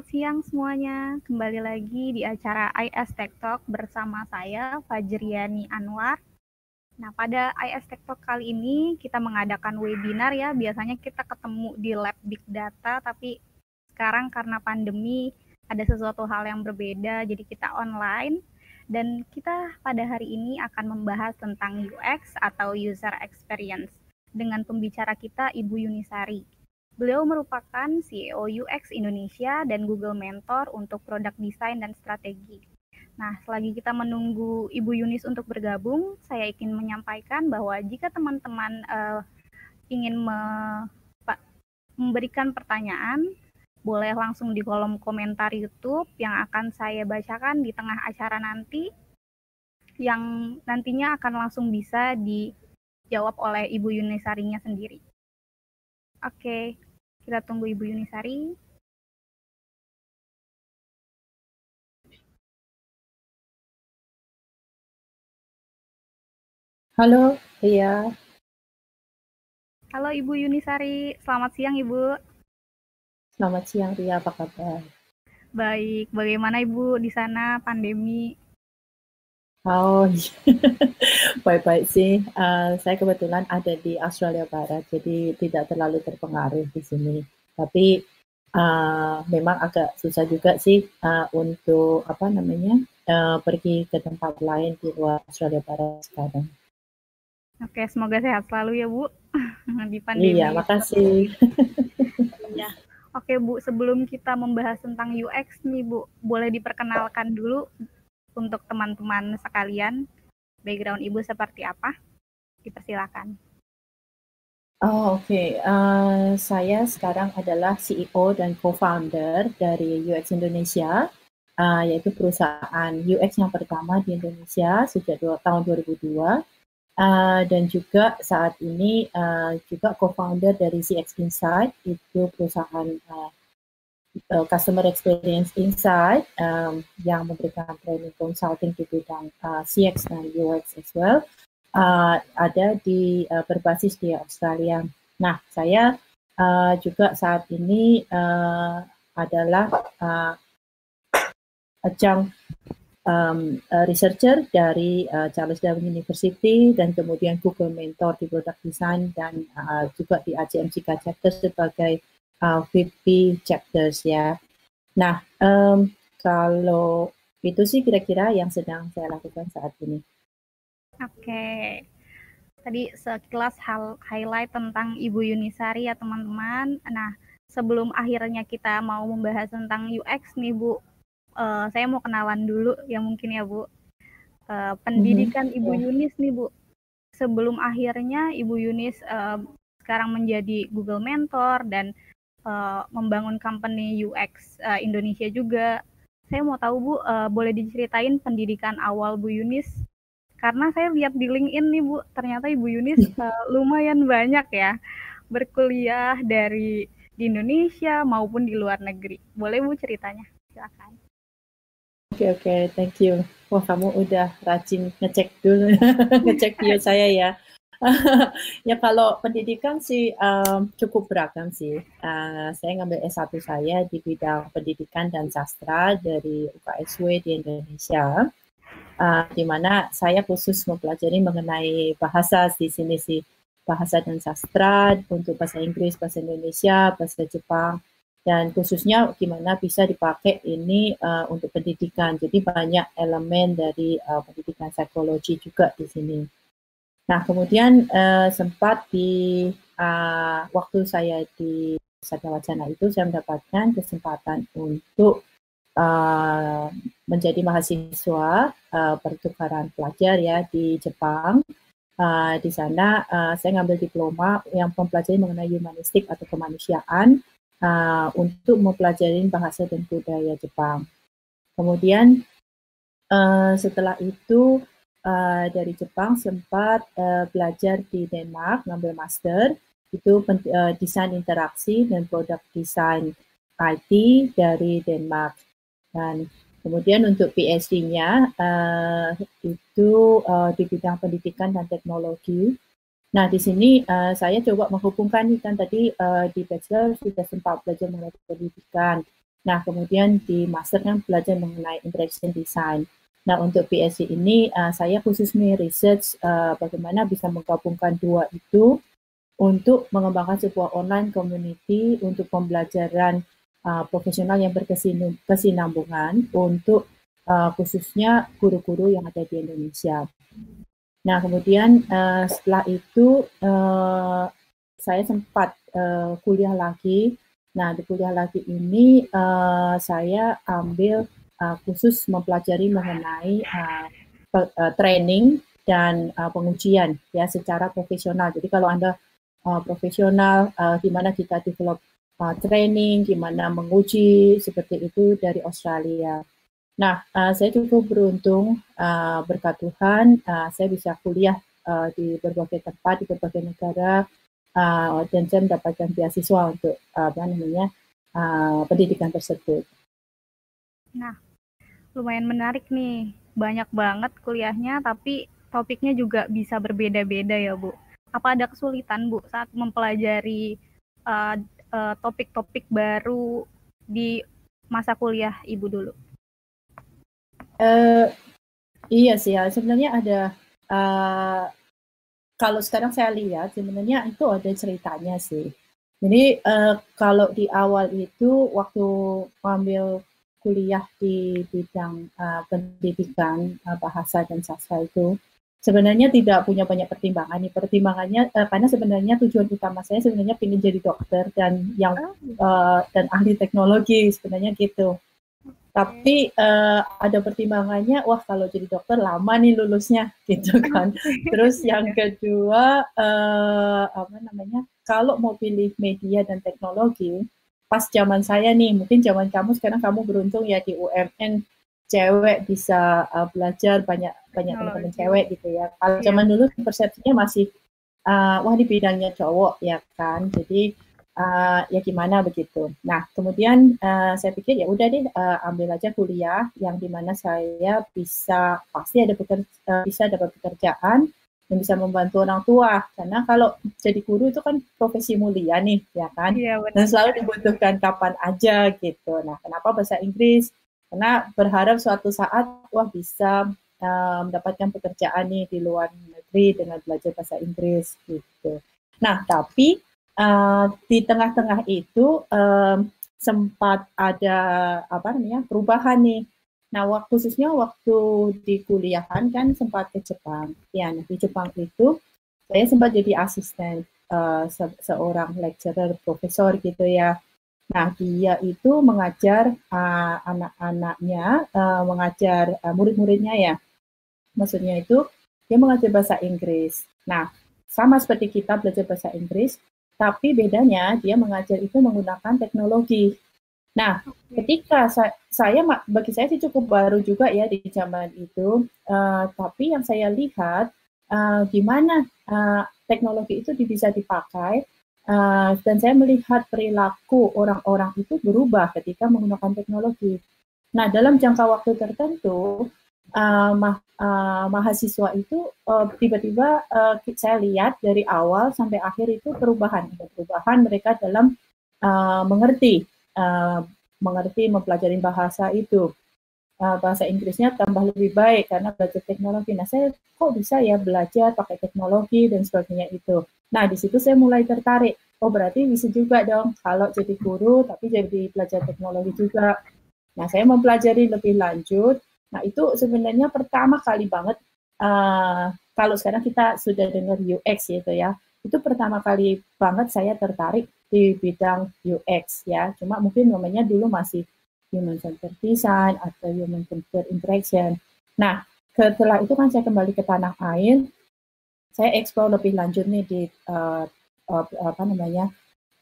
selamat siang semuanya. Kembali lagi di acara IS Tech Talk bersama saya Fajriani Anwar. Nah, pada IS Tech Talk kali ini kita mengadakan webinar ya. Biasanya kita ketemu di lab Big Data, tapi sekarang karena pandemi ada sesuatu hal yang berbeda, jadi kita online. Dan kita pada hari ini akan membahas tentang UX atau User Experience dengan pembicara kita Ibu Yunisari. Beliau merupakan CEO UX Indonesia dan Google Mentor untuk produk desain dan strategi. Nah, selagi kita menunggu Ibu Yunis untuk bergabung, saya ingin menyampaikan bahwa jika teman-teman uh, ingin me memberikan pertanyaan, boleh langsung di kolom komentar YouTube yang akan saya bacakan di tengah acara nanti, yang nantinya akan langsung bisa dijawab oleh Ibu Yunisarinya sendiri. Oke, kita tunggu Ibu Yunisari. Halo, iya. Halo Ibu Yunisari, selamat siang Ibu. Selamat siang Ria, apa kabar? Baik, bagaimana Ibu di sana pandemi? Oh, baik-baik sih. Uh, saya kebetulan ada di Australia Barat, jadi tidak terlalu terpengaruh di sini. Tapi uh, memang agak susah juga sih uh, untuk apa namanya uh, pergi ke tempat lain di luar Australia Barat sekarang. Oke, semoga sehat selalu ya Bu di pandemi. Iya, makasih. ya. Oke Bu, sebelum kita membahas tentang UX nih Bu, boleh diperkenalkan dulu untuk teman-teman sekalian, background Ibu seperti apa? Dipersilakan. Oh, Oke, okay. uh, eh, saya sekarang adalah CEO dan co-founder dari UX Indonesia, uh, yaitu perusahaan UX yang pertama di Indonesia sejak dua, tahun 2002, uh, dan juga saat ini uh, juga co-founder dari CX Insight, itu perusahaan uh, uh, customer experience insight um, yang memberikan training consulting di bidang uh, CX dan UX as well uh, ada di uh, berbasis di Australia. Nah, saya uh, juga saat ini uh, adalah uh, ajang um, uh, researcher dari uh, Charles Darwin University dan kemudian Google Mentor di Product Design dan uh, juga di ACMC Chapter sebagai uh, 50 chapters ya. Nah, um, kalau itu sih kira-kira yang sedang saya lakukan saat ini. Oke. Tadi sekilas hal highlight tentang Ibu Yunisari ya teman-teman. Nah, sebelum akhirnya kita mau membahas tentang UX nih Bu, uh, saya mau kenalan dulu ya mungkin ya Bu. Uh, pendidikan mm -hmm. Ibu Yunis nih Bu. Sebelum akhirnya Ibu Yunis uh, sekarang menjadi Google Mentor dan uh, membangun company UX uh, eh, Indonesia juga. Saya mau tahu Bu, uh, boleh diceritain pendidikan awal Bu Yunis? Karena saya lihat di LinkedIn nih Bu, ternyata Ibu Yunis uh, lumayan banyak ya berkuliah dari di Indonesia maupun di luar negeri. Boleh Bu ceritanya? Silakan. Oke okay, oke, okay, thank you. Wah kamu udah rajin ngecek dulu, ngecek bio saya ya. ya kalau pendidikan sih um, cukup beragam sih. Uh, saya ngambil S1 saya di bidang pendidikan dan sastra dari UKSW di Indonesia. Uh, di mana saya khusus mempelajari mengenai bahasa di sini sih bahasa dan sastra untuk bahasa Inggris, bahasa Indonesia, bahasa Jepang, dan khususnya gimana bisa dipakai ini uh, untuk pendidikan. Jadi banyak elemen dari uh, pendidikan psikologi juga di sini. Nah, kemudian uh, sempat di uh, waktu saya di Satya Wacana itu saya mendapatkan kesempatan untuk uh, menjadi mahasiswa uh, pertukaran pelajar ya di Jepang. Uh, di sana uh, saya ngambil diploma yang mempelajari mengenai humanistik atau kemanusiaan uh, untuk mempelajari bahasa dan budaya Jepang. Kemudian uh, setelah itu uh, dari Jepang sempat uh, belajar di Denmark, ngambil master, itu uh, desain interaksi dan produk desain IT dari Denmark. Dan kemudian untuk PhD-nya uh, itu uh, di bidang pendidikan dan teknologi. Nah, di sini uh, saya coba menghubungkan nih kan tadi uh, di bachelor sudah sempat belajar mengenai pendidikan. Nah, kemudian di master kan belajar mengenai interaction design. Nah, untuk PhD ini uh, saya khusus nih research uh, bagaimana bisa menggabungkan dua itu untuk mengembangkan sebuah online community untuk pembelajaran uh, profesional yang berkesinambungan untuk uh, khususnya guru-guru yang ada di Indonesia. Nah, kemudian uh, setelah itu uh, saya sempat uh, kuliah lagi. Nah, di kuliah lagi ini uh, saya ambil uh, khusus mempelajari mengenai uh, uh, training dan uh, pengujian ya secara profesional. Jadi kalau anda uh, profesional, uh, gimana kita develop uh, training, gimana menguji seperti itu dari Australia. Nah, uh, saya cukup beruntung uh, berkat Tuhan, uh, saya bisa kuliah uh, di berbagai tempat, di berbagai negara, uh, dan saya mendapatkan beasiswa untuk uh, apa namanya uh, pendidikan tersebut. Nah, lumayan menarik nih, banyak banget kuliahnya, tapi topiknya juga bisa berbeda-beda ya Bu. Apa ada kesulitan Bu saat mempelajari topik-topik uh, uh, baru di masa kuliah Ibu dulu? Uh, iya sih ya, sebenarnya ada uh, kalau sekarang saya lihat sebenarnya itu ada ceritanya sih. Jadi uh, kalau di awal itu waktu ambil kuliah di bidang uh, pendidikan uh, bahasa dan sastra itu sebenarnya tidak punya banyak pertimbangan. Pertimbangannya uh, karena sebenarnya tujuan utama saya sebenarnya ingin jadi dokter dan yang uh, dan ahli teknologi sebenarnya gitu. Tapi uh, ada pertimbangannya, wah kalau jadi dokter lama nih lulusnya, gitu kan. Terus yang kedua, uh, apa namanya, kalau mau pilih media dan teknologi, pas zaman saya nih, mungkin zaman kamu sekarang kamu beruntung ya di UMN cewek bisa uh, belajar banyak banyak teman-teman cewek gitu ya. Kalau iya. zaman dulu persepsinya masih uh, wah di bidangnya cowok ya kan. Jadi uh, ya gimana begitu. Nah kemudian uh, saya pikir ya udah deh uh, ambil aja kuliah yang di mana saya bisa pasti ada pekerja, uh, bisa dapat pekerjaan yang bisa membantu orang tua karena kalau jadi guru itu kan profesi mulia nih ya kan iya, dan selalu dibutuhkan kapan aja gitu. Nah kenapa bahasa Inggris? Karena berharap suatu saat wah bisa uh, mendapatkan pekerjaan nih di luar negeri dengan belajar bahasa Inggris gitu. Nah tapi uh, di tengah-tengah itu um, sempat ada apa namanya perubahan nih. Nah, waktu khususnya waktu di kuliahan kan sempat ke Jepang. Ya, nah, di Jepang itu saya sempat jadi asisten uh, se seorang lecturer, profesor gitu ya. Nah, dia itu mengajar uh, anak-anaknya, uh, mengajar uh, murid-muridnya ya. Maksudnya itu dia mengajar bahasa Inggris. Nah, sama seperti kita belajar bahasa Inggris, tapi bedanya dia mengajar itu menggunakan teknologi. Nah, ketika saya, saya bagi saya sih cukup baru juga ya di zaman itu, uh, tapi yang saya lihat uh, gimana uh, teknologi itu bisa dipakai uh, dan saya melihat perilaku orang-orang itu berubah ketika menggunakan teknologi. Nah, dalam jangka waktu tertentu, uh, ma uh, mahasiswa itu uh, tiba-tiba uh, saya lihat dari awal sampai akhir itu perubahan, perubahan mereka dalam uh, mengerti, uh, mengerti mempelajari bahasa itu. Uh, bahasa Inggrisnya tambah lebih baik karena belajar teknologi. Nah, saya kok bisa ya belajar pakai teknologi dan sebagainya itu. Nah, di situ saya mulai tertarik. Oh, berarti bisa juga dong kalau jadi guru tapi jadi belajar teknologi juga. Nah, saya mempelajari lebih lanjut Nah, itu sebenarnya pertama kali banget uh, kalau sekarang kita sudah dengar UX gitu ya. Itu pertama kali banget saya tertarik di bidang UX ya. Cuma mungkin namanya dulu masih human centered design atau human centered interaction. Nah, setelah itu kan saya kembali ke tanah air, saya explore lebih lanjut nih di uh, uh, apa namanya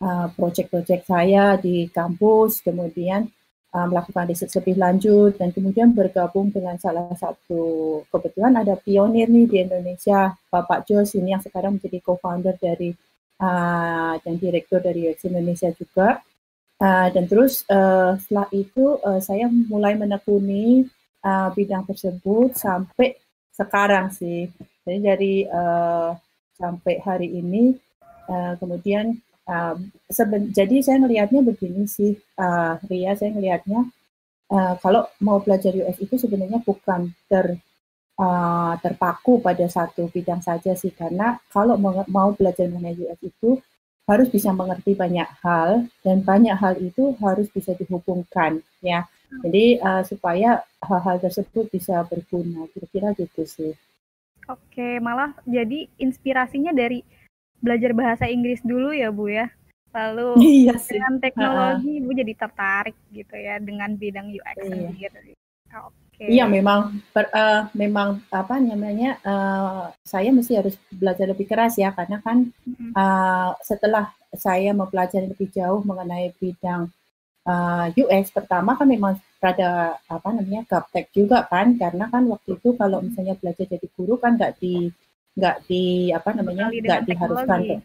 uh, project-project saya di kampus, kemudian uh, melakukan riset lebih lanjut dan kemudian bergabung dengan salah satu kebetulan ada pionir nih di Indonesia Bapak Jos ini yang sekarang menjadi co-founder dari uh, dan direktur dari UX Indonesia juga. Uh, dan terus uh, setelah itu uh, saya mulai menekuni uh, bidang tersebut sampai sekarang sih. Jadi dari uh, sampai hari ini uh, kemudian Um, jadi saya melihatnya begini sih, uh, Ria, saya melihatnya uh, kalau mau belajar UX itu sebenarnya bukan ter uh, terpaku pada satu bidang saja sih, karena kalau mau belajar mengenai UX itu harus bisa mengerti banyak hal dan banyak hal itu harus bisa dihubungkan ya. Jadi uh, supaya hal-hal tersebut bisa berguna, kira-kira gitu sih. Oke, malah jadi inspirasinya dari belajar bahasa Inggris dulu ya Bu ya. Lalu iya dengan teknologi uh -uh. Bu jadi tertarik gitu ya dengan bidang UX iya. sendiri. Oke. Iya memang. Per, uh, memang apa namanya uh, saya mesti harus belajar lebih keras ya karena kan uh, setelah saya mempelajari lebih jauh mengenai bidang uh, UX pertama kan memang pada apa namanya gaptek juga kan karena kan waktu itu kalau misalnya belajar jadi guru kan nggak di nggak di apa namanya nggak diharuskan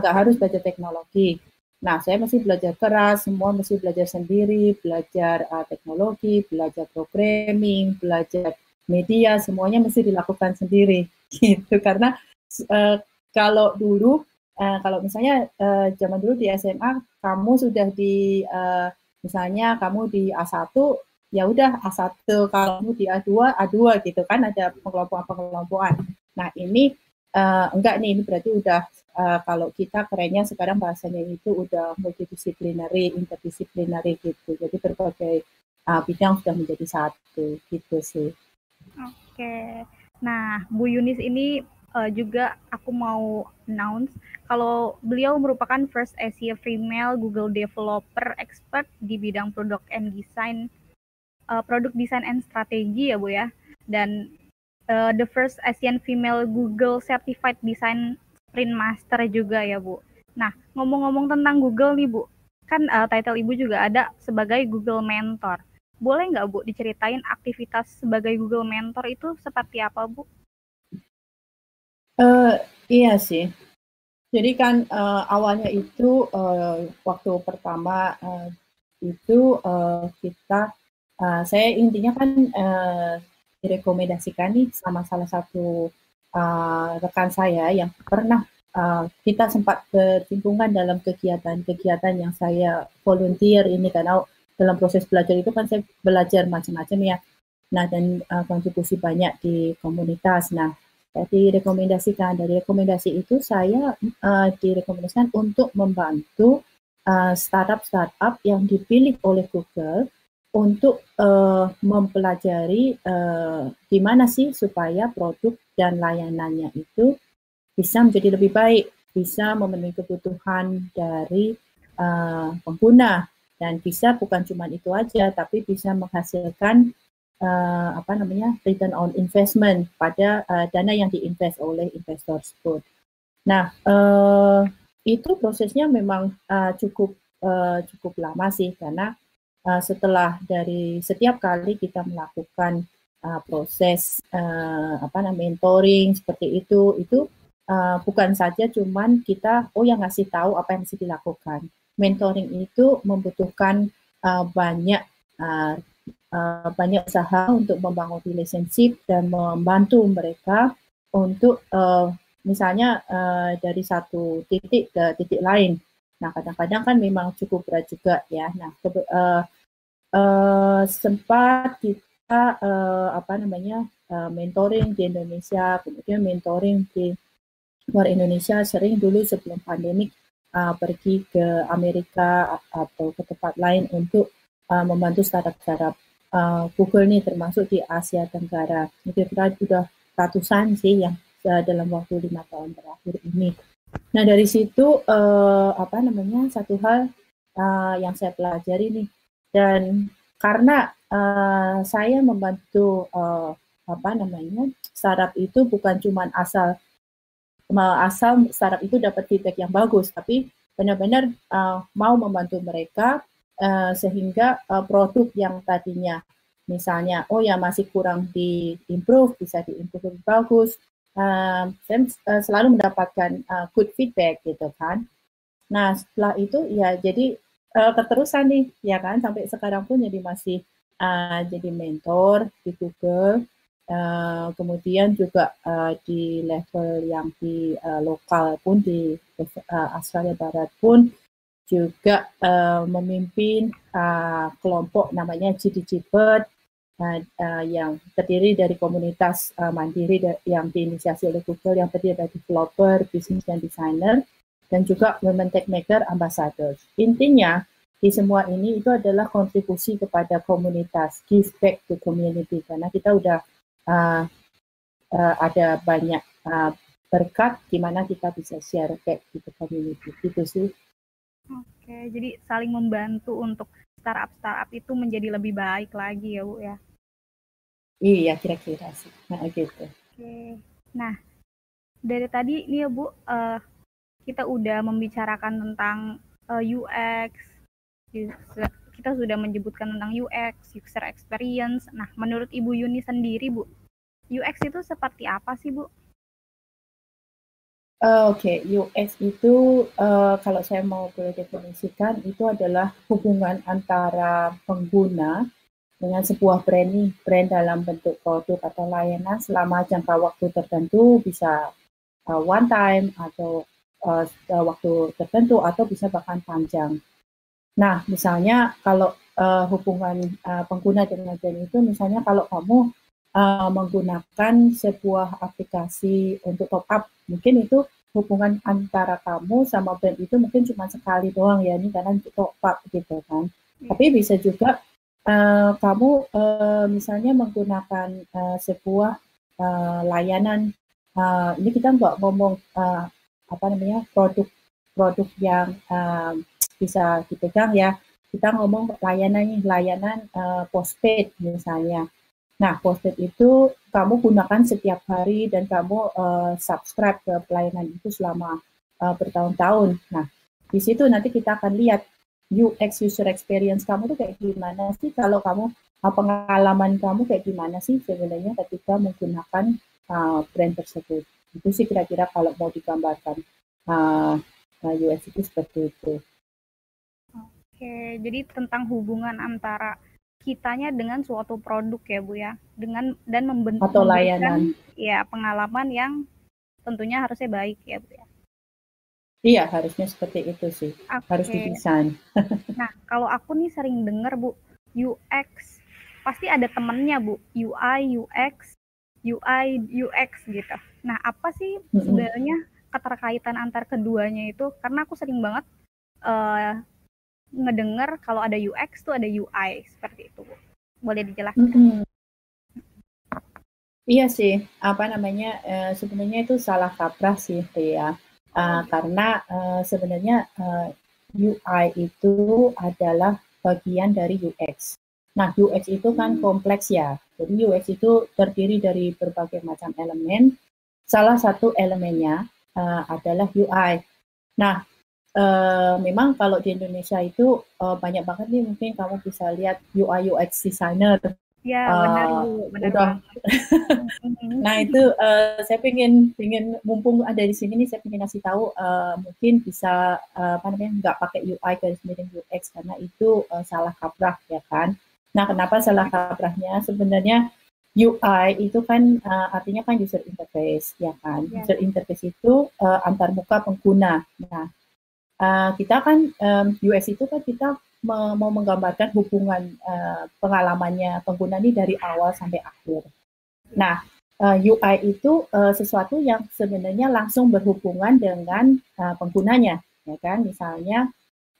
nggak harus belajar teknologi nah saya masih belajar keras semua mesti belajar sendiri belajar uh, teknologi belajar programming belajar media semuanya mesti dilakukan sendiri gitu karena uh, kalau dulu uh, kalau misalnya uh, zaman dulu di SMA kamu sudah di uh, misalnya kamu di A1 ya udah A1 kalau kamu di A2 A2 gitu kan ada pengelompokan-pengelompokan. Nah, ini uh, enggak nih ini berarti udah uh, kalau kita kerennya sekarang bahasanya itu udah multidisciplinary, interdisciplinary gitu. Jadi berbagai uh, bidang sudah menjadi satu gitu sih. Oke. Nah, Bu Yunis ini uh, juga aku mau announce kalau beliau merupakan first Asia female Google developer expert di bidang product and design, uh, product design and strategi ya Bu ya. Dan uh, the first Asian female Google certified design sprint master juga ya Bu. Nah, ngomong-ngomong tentang Google nih Bu, kan uh, title Ibu juga ada sebagai Google Mentor. Boleh nggak Bu diceritain aktivitas sebagai Google Mentor itu seperti apa Bu? Uh, iya sih. Jadi kan uh, awalnya itu uh, waktu pertama uh, itu uh, kita uh, saya intinya kan uh, direkomendasikan nih sama salah satu uh, rekan saya yang pernah uh, kita sempat berhubungan dalam kegiatan-kegiatan yang saya volunteer ini karena dalam proses belajar itu kan saya belajar macam-macam ya. Nah dan uh, kontribusi banyak di komunitas. Nah direkomendasikan. Dari rekomendasi itu saya uh, direkomendasikan untuk membantu uh, startup-startup yang dipilih oleh Google untuk uh, mempelajari uh, gimana sih supaya produk dan layanannya itu bisa menjadi lebih baik, bisa memenuhi kebutuhan dari uh, pengguna dan bisa bukan cuma itu aja, tapi bisa menghasilkan uh, apa namanya return on investment pada uh, dana yang diinvest oleh investor tersebut. Nah uh, itu prosesnya memang uh, cukup uh, cukup lama sih karena uh, setelah dari setiap kali kita melakukan uh, proses uh, apa namanya mentoring seperti itu itu uh, bukan saja cuman kita oh yang ngasih tahu apa yang mesti dilakukan. Mentoring itu membutuhkan uh, banyak uh, uh, banyak usaha untuk membangun relationship dan membantu mereka untuk uh, misalnya uh, dari satu titik ke titik lain. Nah kadang-kadang kan memang cukup berat juga ya. Nah ke, uh, uh, sempat kita uh, apa namanya uh, mentoring di Indonesia, kemudian mentoring di luar Indonesia sering dulu sebelum pandemik uh, pergi ke Amerika atau ke tempat lain untuk uh, membantu startup-startup uh, Google nih termasuk di Asia Tenggara. Kira-kira sudah ratusan sih yang uh, dalam waktu lima tahun terakhir ini. Nah dari situ uh, apa namanya satu hal uh, yang saya pelajari nih. Dan karena uh, saya membantu uh, apa namanya startup itu bukan cuma asal asal startup itu dapat feedback yang bagus, tapi benar-benar uh, mau membantu mereka uh, sehingga uh, produk yang tadinya misalnya oh ya masih kurang di improve bisa di improve lebih bagus uh, saya uh, selalu mendapatkan uh, good feedback gitu kan. Nah setelah itu ya jadi uh, keterusan nih ya kan. Sampai sekarang pun jadi masih uh, jadi mentor di Google. Uh, kemudian juga uh, di level yang di uh, lokal pun di uh, Australia Barat pun juga uh, memimpin uh, kelompok namanya GDG Bird uh, uh, yang terdiri dari komunitas uh, mandiri yang diinisiasi oleh Google yang terdiri dari developer, bisnis dan designer dan juga women tech maker ambassadors. Intinya di semua ini itu adalah kontribusi kepada komunitas, give back to community karena kita udah uh, uh, ada banyak uh, berkat di mana kita bisa share back to the community gitu sih. Oke, jadi saling membantu untuk startup-startup itu menjadi lebih baik lagi ya Bu ya. Iya, kira-kira sih. Nah, gitu. Oke. Nah, dari tadi nih ya Bu, uh, kita udah membicarakan tentang uh, UX, kita sudah menyebutkan tentang UX, user experience. Nah, menurut Ibu Yuni sendiri, Bu, UX itu seperti apa sih, Bu? Uh, Oke, okay. UX itu uh, kalau saya mau boleh definisikan itu adalah hubungan antara pengguna dengan sebuah brand nih, brand dalam bentuk produk atau layanan selama jangka waktu tertentu bisa uh, one time atau uh, waktu tertentu atau bisa bahkan panjang. Nah, misalnya kalau uh, hubungan uh, pengguna dengan brand itu, misalnya kalau kamu uh, menggunakan sebuah aplikasi untuk top up, mungkin itu hubungan antara kamu sama brand itu mungkin cuma sekali doang ya, ini karena top up gitu kan. Hmm. Tapi bisa juga uh, kamu uh, misalnya menggunakan uh, sebuah uh, layanan, uh, ini kita nggak ngomong uh, apa namanya produk produk yang uh, bisa dipegang ya. Kita ngomong layanan layanan uh, postpaid misalnya. Nah, postpaid itu kamu gunakan setiap hari dan kamu uh, subscribe ke pelayanan itu selama uh, bertahun-tahun. Nah, di situ nanti kita akan lihat UX user experience kamu tuh kayak gimana sih kalau kamu uh, pengalaman kamu kayak gimana sih sebenarnya ketika menggunakan uh, brand tersebut. Itu sih kira-kira kalau mau digambarkan uh, uh, UX itu seperti itu. Oke, jadi tentang hubungan antara kitanya dengan suatu produk ya Bu ya, dengan dan membentuk atau layanan ya pengalaman yang tentunya harusnya baik ya Bu ya. Iya, harusnya seperti itu sih. Okay. Harus didesain. nah, kalau aku nih sering dengar Bu, UX pasti ada temennya Bu, UI, UX, UI, UX gitu. Nah, apa sih mm -hmm. sebenarnya keterkaitan antar keduanya itu? Karena aku sering banget uh, ngedengar kalau ada UX tuh ada UI seperti itu Bu. Boleh dijelaskan? Mm -hmm. Iya sih, apa namanya uh, sebenarnya itu salah kaprah sih ya, uh, karena uh, sebenarnya uh, UI itu adalah bagian dari UX. Nah UX itu kan hmm. kompleks ya, jadi UX itu terdiri dari berbagai macam elemen. Salah satu elemennya uh, adalah UI. Nah uh, memang kalau di Indonesia itu uh, banyak banget nih mungkin kamu bisa lihat UI UX designer. Ya uh, benar bu, benar. Udah. nah itu uh, saya pengen pengen mumpung ada di sini nih saya pengen ngasih tahu uh, mungkin bisa uh, apa namanya nggak pakai UI garis miring UX karena itu uh, salah kaprah ya kan. Nah kenapa salah kaprahnya sebenarnya UI itu kan uh, artinya kan user interface ya kan. Yeah. User interface itu uh, antar muka pengguna. Nah, uh, kita kan um, US itu kan kita mau menggambarkan hubungan uh, pengalamannya pengguna ini dari awal sampai akhir. Nah, uh, eh, UI itu uh, sesuatu yang sebenarnya langsung berhubungan dengan uh, penggunanya, ya kan? Misalnya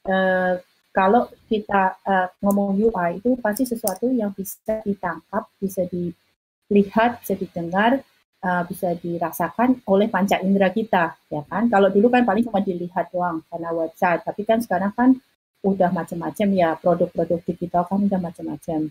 uh, kalau kita uh, ngomong UI itu pasti sesuatu yang bisa ditangkap, bisa dilihat, bisa didengar, uh, bisa dirasakan oleh panca indera kita, ya kan? Kalau dulu kan paling cuma dilihat doang karena website, tapi kan sekarang kan udah macam-macam ya produk-produk digital kan udah macam-macam.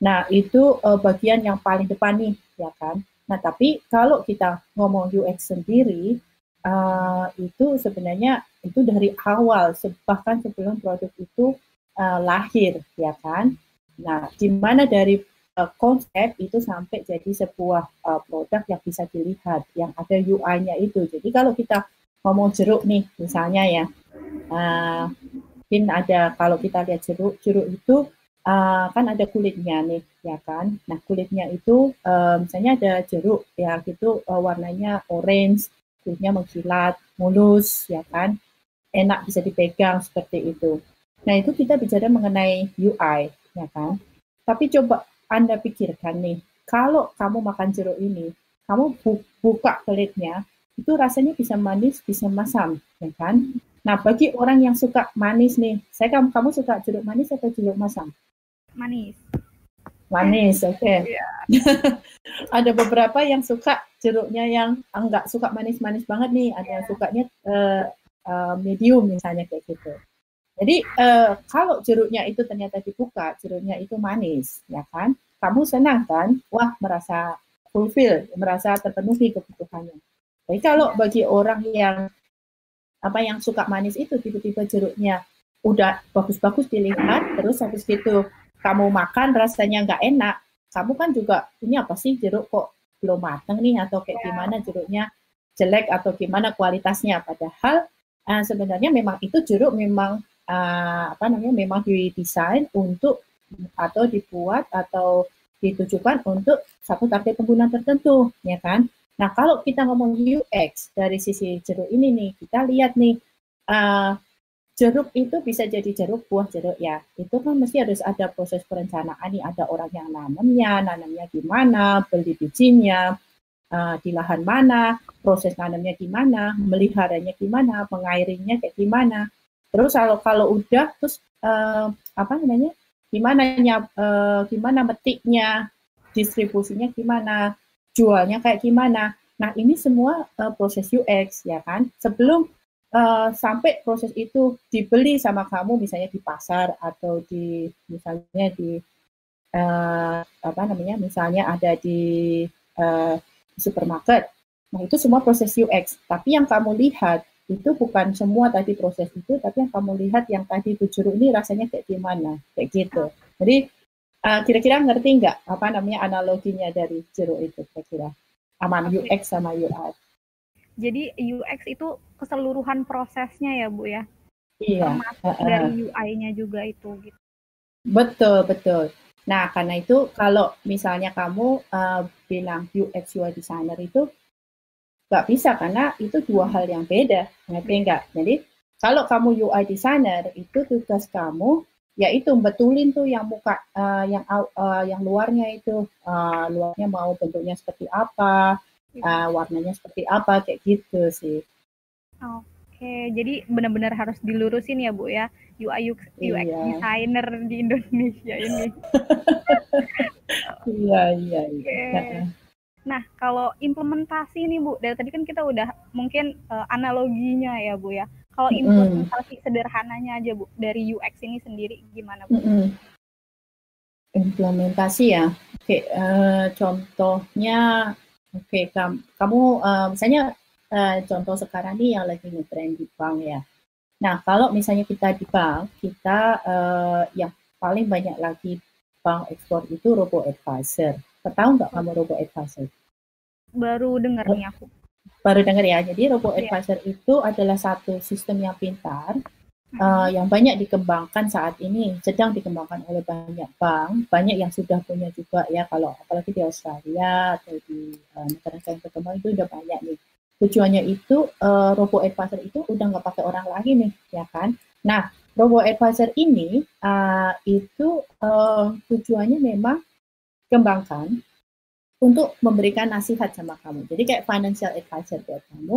Nah itu uh, bagian yang paling depan nih, ya kan? Nah tapi kalau kita ngomong UX sendiri, uh, itu sebenarnya itu dari awal, bahkan sebelum produk itu uh, lahir, ya kan? Nah, di mana dari uh, konsep itu sampai jadi sebuah uh, produk yang bisa dilihat, yang ada UI-nya itu. Jadi kalau kita ngomong jeruk nih, misalnya ya, uh, mungkin ada kalau kita lihat jeruk, jeruk itu uh, kan ada kulitnya nih, ya kan? Nah kulitnya itu uh, misalnya ada jeruk, ya gitu uh, warnanya orange, kulitnya mengkilat, mulus, ya kan? Enak bisa dipegang seperti itu. Nah itu kita bicara mengenai UI, ya kan? Tapi coba Anda pikirkan nih, kalau kamu makan jeruk ini, kamu bu buka kulitnya, itu rasanya bisa manis, bisa masam, ya kan? Nah, bagi orang yang suka manis nih, saya kamu kamu suka jeruk manis atau jeruk masam? Manis. Manis, oke. Okay. Iya. Yeah. ada beberapa yang suka jeruknya yang enggak suka manis-manis banget nih, ada yeah. yang iya. sukanya uh, uh, medium misalnya kayak gitu. Jadi uh, kalau jeruknya itu ternyata dibuka, jeruknya itu manis, ya kan? Kamu senang kan? Wah, merasa fulfill, merasa terpenuhi kebutuhannya. Tapi kalau bagi orang yang apa yang suka manis itu tiba-tiba jeruknya udah bagus-bagus dilihat, terus habis itu kamu makan rasanya nggak enak, kamu kan juga ini apa sih jeruk kok belum matang nih atau kayak ya. gimana jeruknya jelek atau gimana kualitasnya padahal uh, sebenarnya memang itu jeruk memang uh, apa namanya memang didesain untuk atau dibuat atau ditujukan untuk satu target pengguna tertentu, ya kan? Nah, kalau kita ngomong UX dari sisi jeruk ini nih, kita lihat nih, uh, jeruk itu bisa jadi jeruk buah jeruk ya. Itu kan mesti harus ada proses perencanaan nih, ada orang yang nanamnya, nanamnya gimana, beli bijinya, uh, di lahan mana, proses nanamnya gimana, meliharanya gimana, mengairinya kayak gimana. Terus kalau kalau udah terus uh, apa namanya? Gimana uh, gimana metiknya, distribusinya gimana, jualnya kayak gimana. Nah, ini semua uh, proses UX ya kan. Sebelum uh, sampai proses itu dibeli sama kamu misalnya di pasar atau di misalnya di uh, apa namanya? misalnya ada di uh, supermarket. Nah, itu semua proses UX. Tapi yang kamu lihat itu bukan semua tadi proses itu, tapi yang kamu lihat yang tadi itu jeruk ini rasanya kayak gimana, kayak gitu. Jadi uh, kira-kira ngerti nggak apa namanya analoginya dari jeruk itu kira-kira? Aman UX sama UI. Jadi UX itu keseluruhan prosesnya ya Bu ya? Iya. Termasuk uh, uh. dari UI-nya juga itu gitu. Betul, betul. Nah, karena itu kalau misalnya kamu uh, bilang UX UI designer itu nggak bisa karena itu dua hal yang beda, ngerti nggak? Jadi kalau kamu UI designer itu tugas kamu yaitu betulin tuh yang muka uh, yang uh, yang luarnya itu uh, luarnya mau bentuknya seperti apa, uh, warnanya seperti apa kayak gitu sih. Oke, jadi benar-benar harus dilurusin ya Bu ya UI UX, UX iya. designer di Indonesia ini. iya iya. iya. Okay. Nah, kalau implementasi nih Bu, dari tadi kan kita udah mungkin uh, analoginya ya Bu ya. Kalau implementasi mm. sederhananya aja Bu, dari UX ini sendiri gimana Bu? Mm Implementasi ya. Oke, uh, contohnya, oke okay, kam kamu uh, misalnya uh, contoh sekarang nih yang lagi ngetrend di bank ya. Nah, kalau misalnya kita di bank, kita uh, yang paling banyak lagi bank ekspor itu robo advisor. Tahu nggak kamu robo advisor? Baru dengar nih aku. Baru dengar ya. Jadi robo yeah. advisor itu adalah satu sistem yang pintar uh, yang banyak dikembangkan saat ini, sedang dikembangkan oleh banyak bank, banyak yang sudah punya juga ya. Kalau apalagi di Australia atau di uh, negara yang berkembang itu udah banyak nih. Tujuannya itu uh, robo advisor itu udah nggak pakai orang lagi nih, ya kan? Nah, robo advisor ini uh, itu uh, tujuannya memang kembangkan untuk memberikan nasihat sama kamu. Jadi kayak financial advisor buat kamu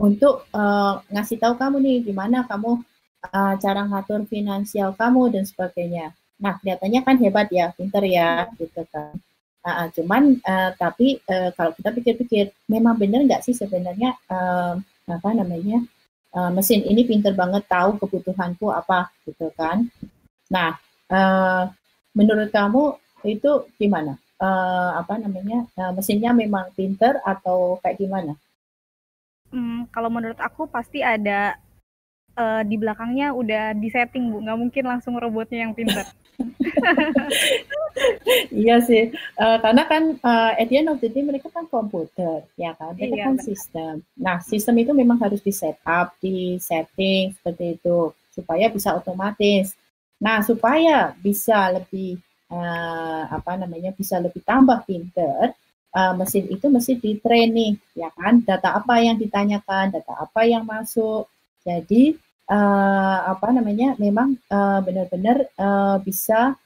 untuk uh, ngasih tahu kamu nih gimana kamu uh, cara ngatur finansial kamu dan sebagainya. Nah kelihatannya kan hebat ya, pinter ya gitu kan. Uh, cuman uh, tapi uh, kalau kita pikir-pikir memang benar nggak sih sebenarnya uh, apa namanya uh, mesin ini pinter banget tahu kebutuhanku apa gitu kan. Nah uh, menurut kamu itu gimana? Uh, apa namanya uh, mesinnya memang pinter atau kayak gimana? Hmm, kalau menurut aku pasti ada uh, di belakangnya udah disetting bu, nggak mungkin langsung robotnya yang pinter. iya sih, uh, karena kan uh, at the end of the day mereka kan komputer, ya kan, mereka iya, kan benar. sistem. Nah, sistem itu memang harus di setup, di setting seperti itu supaya bisa otomatis. Nah, supaya bisa lebih uh, apa namanya bisa lebih tambah pinter, uh, mesin itu mesti di training, ya kan? Data apa yang ditanyakan, data apa yang masuk. Jadi uh, apa namanya memang benar-benar uh, bisa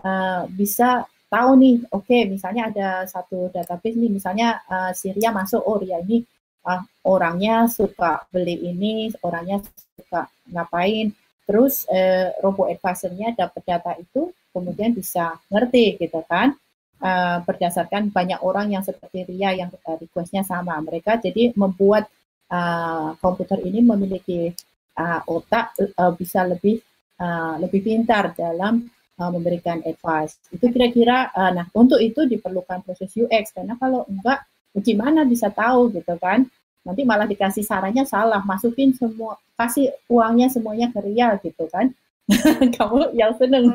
uh, bisa tahu nih, oke okay, misalnya ada satu database nih, misalnya uh, Syria masuk, oh ya ini uh, orangnya suka beli ini, orangnya suka ngapain, terus uh, robo advisornya dapat data itu, kemudian bisa ngerti gitu kan, uh, berdasarkan banyak orang yang seperti Ria yang uh, requestnya sama, mereka jadi membuat uh, komputer ini memiliki uh, otak uh, bisa lebih uh, lebih pintar dalam uh, memberikan advice. Itu kira-kira, uh, nah untuk itu diperlukan proses UX karena kalau enggak, gimana bisa tahu gitu kan? Nanti malah dikasih sarannya salah, masukin semua, kasih uangnya semuanya ke Ria gitu kan? Kamu yang seneng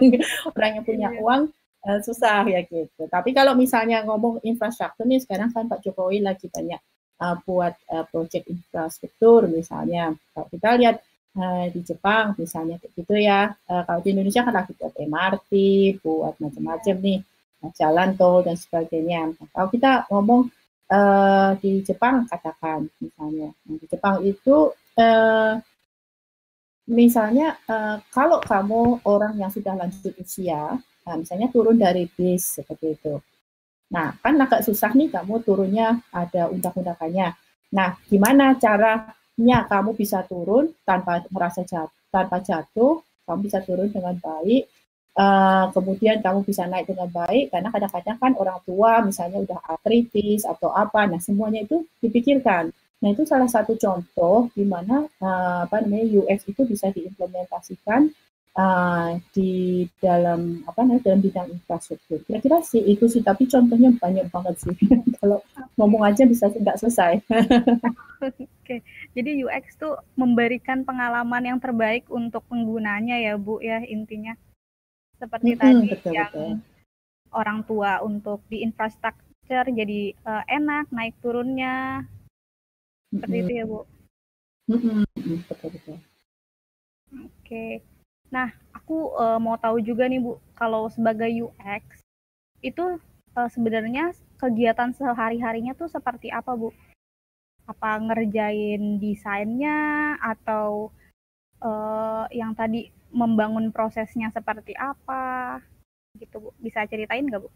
orang yang punya iya. uang uh, susah ya gitu. Tapi kalau misalnya ngomong infrastruktur nih sekarang kan Pak Jokowi lagi banyak uh, buat uh, proyek infrastruktur misalnya. Kalau kita lihat uh, di Jepang misalnya gitu ya. Uh, kalau di Indonesia kan lagi buat MRT, buat macam-macam nih, jalan tol dan sebagainya. Nah, kalau kita ngomong uh, di Jepang katakan misalnya, nah, di Jepang itu uh, misalnya uh, kalau kamu orang yang sudah lanjut usia, nah, misalnya turun dari bis seperti itu. Nah, kan agak susah nih kamu turunnya ada undang-undangannya. Nah, gimana cara nya kamu bisa turun tanpa merasa jatuh, tanpa jatuh, kamu bisa turun dengan baik. Uh, kemudian kamu bisa naik dengan baik karena kadang-kadang kan orang tua misalnya udah artritis atau apa, nah semuanya itu dipikirkan. Nah itu salah satu contoh di mana uh, apa namanya UX itu bisa diimplementasikan uh, di dalam apa namanya dalam bidang infrastruktur. Kira-kira sih itu sih, tapi contohnya banyak banget sih. Kalau ngomong aja bisa nggak selesai. Oke, jadi UX tuh memberikan pengalaman yang terbaik untuk penggunanya ya Bu ya intinya. Seperti hmm, tadi betul, yang betul. orang tua untuk di infrastruktur jadi uh, enak naik turunnya. Seperti hmm. itu ya Bu. Hmm, betul betul. Oke. Nah, aku uh, mau tahu juga nih Bu, kalau sebagai UX itu uh, sebenarnya kegiatan sehari-harinya tuh seperti apa Bu? Apa ngerjain desainnya atau uh, yang tadi membangun prosesnya seperti apa? Gitu Bu, bisa ceritain nggak Bu?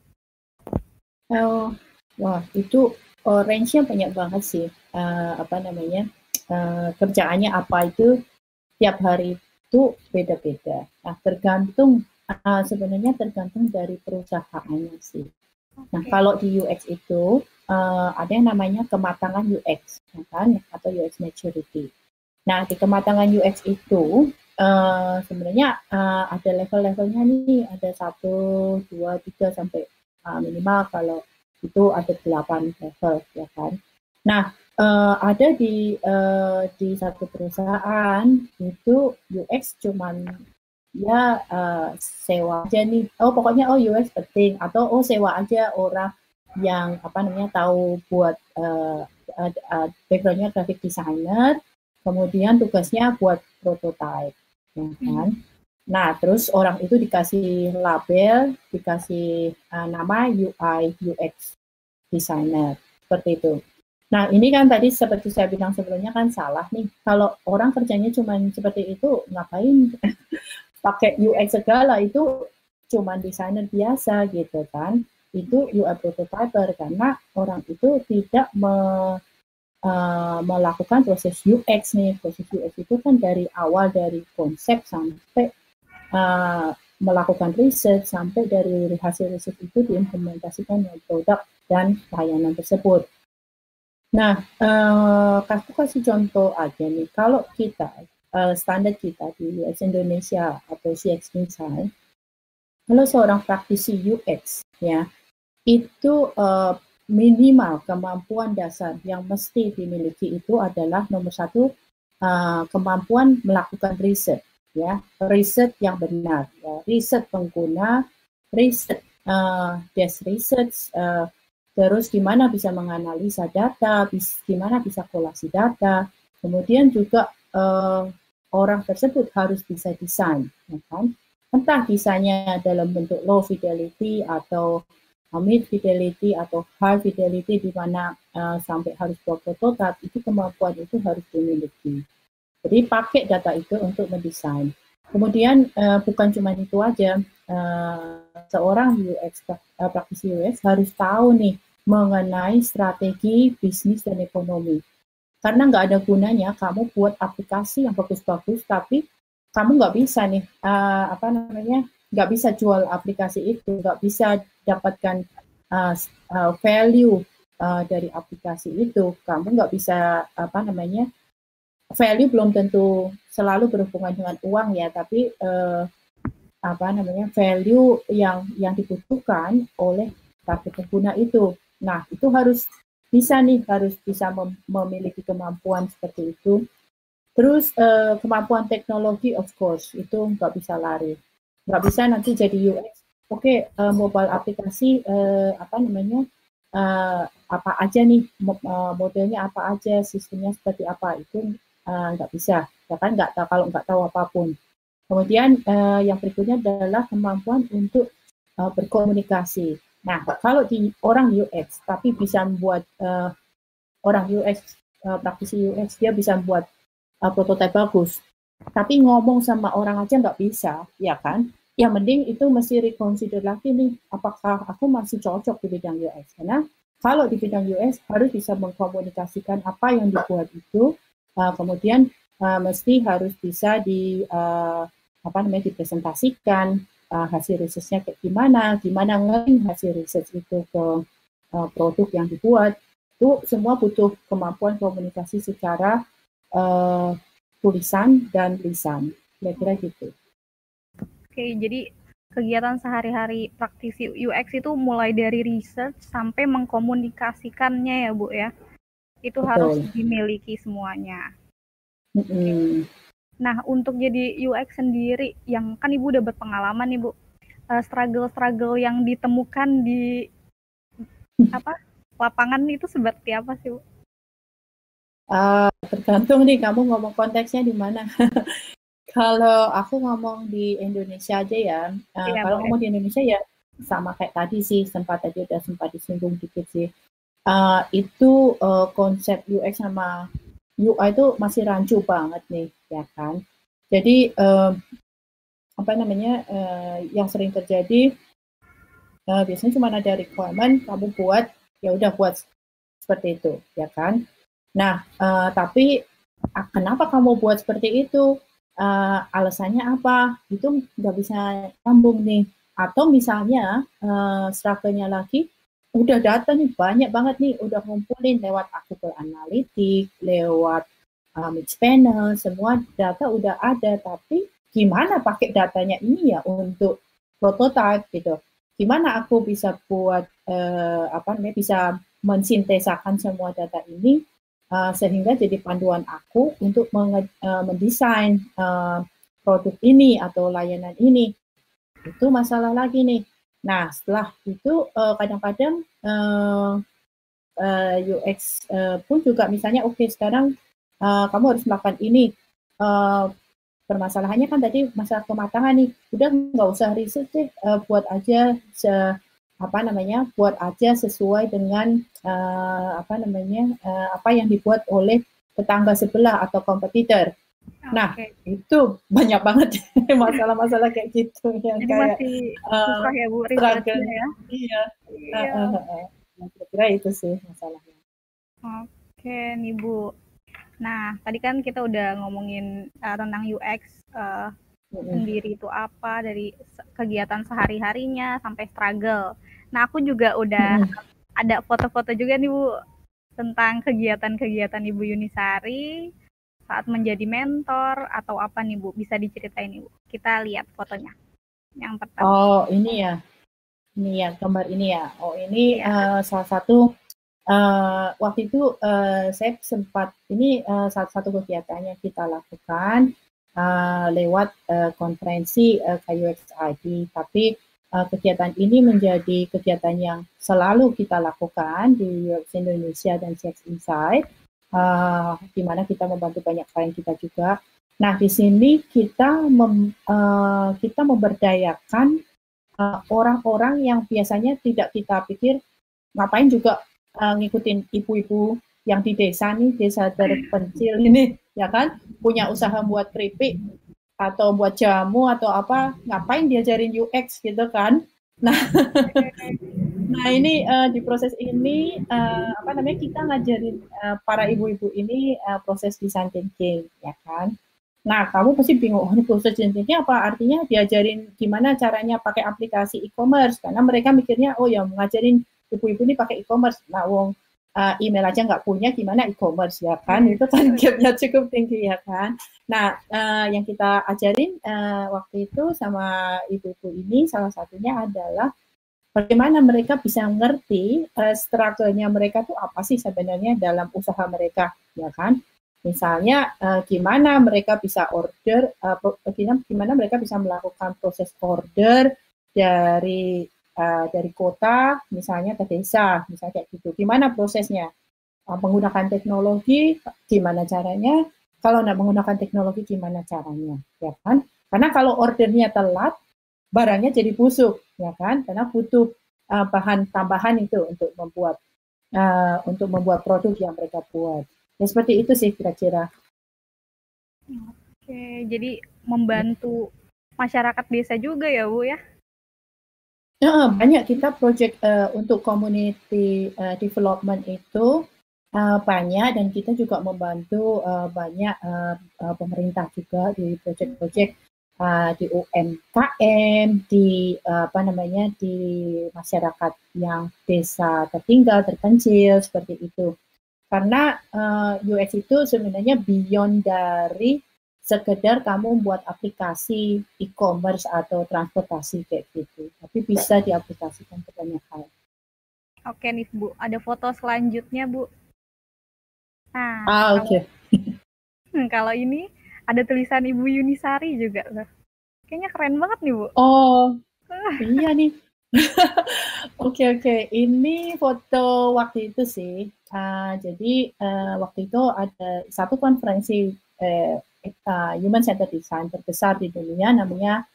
Oh, wah itu uh, range-nya banyak banget sih. Uh, apa namanya? Uh, kerjaannya apa itu tiap hari itu beda-beda. Nah, tergantung uh, sebenarnya tergantung dari perusahaannya sih. Nah, kalau di UX itu uh, ada yang namanya kematangan UX, ya kan, atau UX maturity. Nah, di kematangan UX itu uh, sebenarnya uh, ada level-levelnya nih, ada satu, dua, tiga sampai uh, minimal kalau itu ada delapan level, ya kan. Nah, uh, ada di uh, di satu perusahaan itu UX cuman ya uh, sewa aja nih oh pokoknya oh UX penting atau oh sewa aja orang yang apa namanya tahu buat uh, uh, uh, backgroundnya graphic designer kemudian tugasnya buat prototype ya kan hmm. Nah terus orang itu dikasih label dikasih uh, nama UI UX designer seperti itu Nah, ini kan tadi seperti saya bilang sebelumnya kan salah nih. Kalau orang kerjanya cuma seperti itu, ngapain pakai UX segala itu cuma desainer biasa gitu kan. Itu UI prototyper karena orang itu tidak me, uh, melakukan proses UX nih. Proses UX itu kan dari awal dari konsep sampai uh, melakukan riset sampai dari hasil riset itu diimplementasikan dengan produk dan layanan tersebut. Nah, uh, aku kasih contoh aja nih, kalau kita, uh, standar kita di US Indonesia atau CX Insight, kalau seorang praktisi UX, ya, itu uh, minimal kemampuan dasar yang mesti dimiliki itu adalah nomor satu, uh, kemampuan melakukan riset, ya, riset yang benar, ya, riset pengguna, riset uh, desk research, uh, terus gimana bisa menganalisa data, bis, gimana bisa kolasi data, kemudian juga uh, orang tersebut harus bisa desain, ya kan? entah desainnya dalam bentuk low fidelity atau mid fidelity atau high fidelity di mana uh, sampai harus buat prototype itu kemampuan itu harus dimiliki. Jadi pakai data itu untuk mendesain. Kemudian uh, bukan cuma itu aja, uh, seorang UX uh, praktisi UX harus tahu nih mengenai strategi bisnis dan ekonomi. Karena nggak ada gunanya kamu buat aplikasi yang bagus-bagus, tapi kamu nggak bisa nih uh, apa namanya nggak bisa jual aplikasi itu, nggak bisa dapatkan uh, uh, value uh, dari aplikasi itu. Kamu nggak bisa apa namanya value belum tentu selalu berhubungan dengan uang ya, tapi uh, apa namanya value yang yang dibutuhkan oleh target pengguna itu. Nah itu harus bisa nih harus bisa mem memiliki kemampuan seperti itu Terus uh, kemampuan teknologi of course itu nggak bisa lari, nggak bisa nanti jadi UX. Oke, okay, eh, mobile aplikasi uh, apa namanya uh, apa aja nih uh, modelnya apa aja, sistemnya seperti apa itu nggak uh, bisa, ya kan nggak tahu kalau nggak tahu apa pun. Kemudian uh, yang berikutnya adalah kemampuan untuk uh, berkomunikasi. Nah, kalau di orang UX tapi bisa membuat uh, orang UX uh, praktisi UX dia bisa membuat uh, prototipe bagus. Tapi ngomong sama orang aja nggak bisa, ya kan? Yang mending itu mesti reconsider lagi nih, apakah aku masih cocok di bidang UX? Karena kalau di bidang UX harus bisa mengkomunikasikan apa yang dibuat itu, uh, kemudian uh, mesti harus bisa di uh, apa namanya dipresentasikan uh, hasil risetnya kayak gimana, gimana ngeling hasil riset itu ke uh, produk yang dibuat. Itu semua butuh kemampuan komunikasi secara uh, tulisan dan lisan. Kira-kira gitu. Oke, jadi kegiatan sehari-hari praktisi UX itu mulai dari research sampai mengkomunikasikannya ya Bu ya. Itu Betul. harus dimiliki semuanya. Mm -hmm. Nah, untuk jadi UX sendiri, yang kan Ibu udah berpengalaman nih Bu, uh, struggle-struggle yang ditemukan di apa lapangan itu seperti apa sih Bu? Uh, tergantung nih kamu ngomong konteksnya di mana. kalau aku ngomong di Indonesia aja ya, uh, iya, kalau ngomong di Indonesia ya sama kayak tadi sih, sempat tadi udah sempat disinggung dikit sih. Uh, itu uh, konsep UX sama UI itu masih rancu banget nih, ya kan. Jadi uh, apa namanya uh, yang sering terjadi uh, biasanya cuma ada requirement kamu buat ya udah buat seperti itu, ya kan. Nah, uh, tapi uh, kenapa kamu buat seperti itu? Uh, alasannya apa? Itu nggak bisa nyambung nih. Atau misalnya uh, struggle-nya lagi, udah data nih banyak banget nih, udah ngumpulin lewat Google Analytics, lewat Mix Panel, semua data udah ada, tapi gimana pakai datanya ini ya untuk prototype gitu? Gimana aku bisa buat uh, apa namanya bisa mensintesakan semua data ini uh, sehingga jadi panduan aku untuk menge, uh, mendesain uh, produk ini atau layanan ini. Itu masalah lagi nih. Nah, setelah itu kadang-kadang uh, uh, UX pun juga misalnya oke okay, sekarang kamu harus melakukan ini. Permasalahannya kan tadi masalah kematangan nih. Udah nggak usah riset deh, buat aja apa namanya buat aja sesuai dengan uh, apa namanya uh, apa yang dibuat oleh tetangga sebelah atau kompetitor. Okay. Nah itu banyak banget masalah-masalah kayak gitu yang Jadi kayak masih uh, ya bu ya. Iya. iya. Uh, uh, uh, kira itu sih masalahnya. Oke nih bu. Nah tadi kan kita udah ngomongin uh, tentang UX uh, sendiri itu apa dari kegiatan sehari-harinya sampai struggle. Nah, aku juga udah ada foto-foto juga nih Bu tentang kegiatan-kegiatan Ibu Yunisari saat menjadi mentor atau apa nih Bu? Bisa diceritain Ibu. Kita lihat fotonya. Yang pertama. Oh, ini ya. Ini ya gambar ini ya. Oh, ini ya. uh, salah satu uh, waktu itu uh, saya sempat ini uh, salah satu kegiatan yang kita lakukan uh, lewat uh, konferensi uh, tapi uh, kegiatan ini menjadi kegiatan yang selalu kita lakukan di UX Indonesia dan CX Insight, uh, di mana kita membantu banyak klien kita juga. Nah, di sini kita mem, uh, kita memberdayakan eh, orang-orang uh, yang biasanya tidak kita pikir ngapain juga uh, ngikutin ibu-ibu yang di desa nih, desa terpencil ini, ya kan, punya usaha buat keripik atau buat jamu atau apa, ngapain diajarin UX gitu kan? Nah, nah ini uh, di proses ini uh, apa namanya kita ngajarin uh, para ibu-ibu ini uh, proses design thinking, ya kan? Nah, kamu pasti bingung, oh ini proses jenjangnya apa? Artinya diajarin gimana caranya pakai aplikasi e-commerce, karena mereka mikirnya, oh ya ngajarin ibu-ibu ini pakai e-commerce. Nah, wong uh, email aja nggak punya, gimana e-commerce ya kan? Hmm. Itu kan gapnya cukup tinggi ya kan? Nah, uh, yang kita ajarin uh, waktu itu sama ibu-ibu ini salah satunya adalah bagaimana mereka bisa ngerti uh, struggle-nya mereka tuh apa sih sebenarnya dalam usaha mereka, ya kan? Misalnya uh, gimana mereka bisa order, uh, gimana mereka bisa melakukan proses order dari uh, dari kota misalnya ke desa, misalnya kayak gitu. Gimana prosesnya? Uh, menggunakan teknologi, gimana caranya? Kalau tidak menggunakan teknologi, gimana caranya? Ya kan? Karena kalau ordernya telat, barangnya jadi busuk, ya kan? Karena butuh uh, bahan tambahan itu untuk membuat uh, untuk membuat produk yang mereka buat. Ya seperti itu sih kira-kira. Oke, jadi membantu masyarakat desa juga ya Bu ya? Ya, banyak kita project uh, untuk community uh, development itu uh, banyak dan kita juga membantu uh, banyak uh, uh, pemerintah juga di project-project uh, di UMKM, di uh, apa namanya di masyarakat yang desa tertinggal, terpencil seperti itu. Karena uh, UX itu sebenarnya beyond dari sekedar kamu buat aplikasi e-commerce atau transportasi kayak gitu, tapi bisa diaplikasikan ke banyak hal. Oke nih Bu, ada foto selanjutnya Bu. Nah, ah oke. Okay. Hmm, kalau ini ada tulisan Ibu Yunisari juga loh. Kayaknya keren banget nih Bu. Oh, iya nih. Oke oke, ini foto waktu itu sih. Uh, jadi uh, waktu itu ada satu konferensi uh, uh, Human Centered Design terbesar di dunia namanya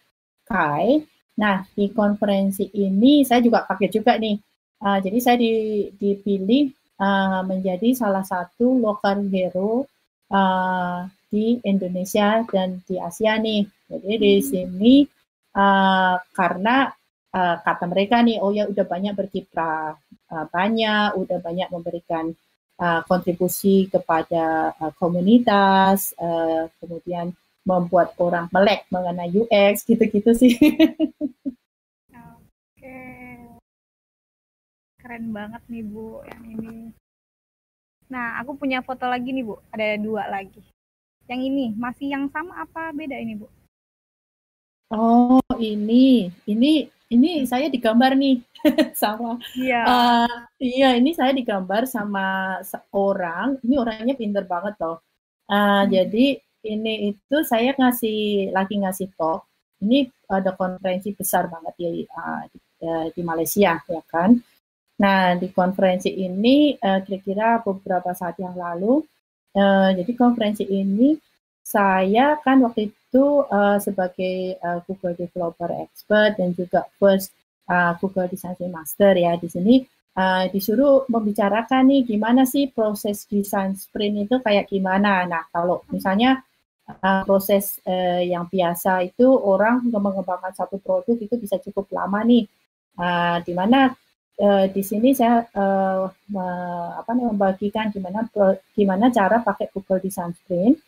KAI. Nah di konferensi ini saya juga pakai juga nih. Uh, jadi saya di, dipilih uh, menjadi salah satu local hero uh, di Indonesia dan di Asia nih. Jadi di hmm. sini uh, karena uh, kata mereka nih, oh ya udah banyak berkiprah uh, banyak, udah banyak memberikan uh, kontribusi kepada uh, komunitas, uh, kemudian membuat orang melek mengenai UX gitu-gitu sih. Oke, keren banget nih Bu yang ini. Nah, aku punya foto lagi nih Bu, ada dua lagi. Yang ini masih yang sama apa beda ini Bu? Oh, ini, ini ini saya digambar nih sama iya uh, iya ini saya digambar sama seorang ini orangnya pinter banget loh uh, hmm. jadi ini itu saya ngasih lagi ngasih talk ini ada konferensi besar banget ya uh, di, uh, di Malaysia ya kan nah di konferensi ini uh, kira-kira beberapa saat yang lalu uh, jadi konferensi ini saya kan waktu itu uh, sebagai uh, Google Developer Expert dan juga first uh, Google Design Master ya di sini uh, disuruh membicarakan nih gimana sih proses desain sprint itu kayak gimana. Nah kalau misalnya uh, proses uh, yang biasa itu orang mengembangkan satu produk itu bisa cukup lama nih. Uh, di mana uh, di sini saya uh, apa membagikan gimana gimana cara pakai Google Design Sprint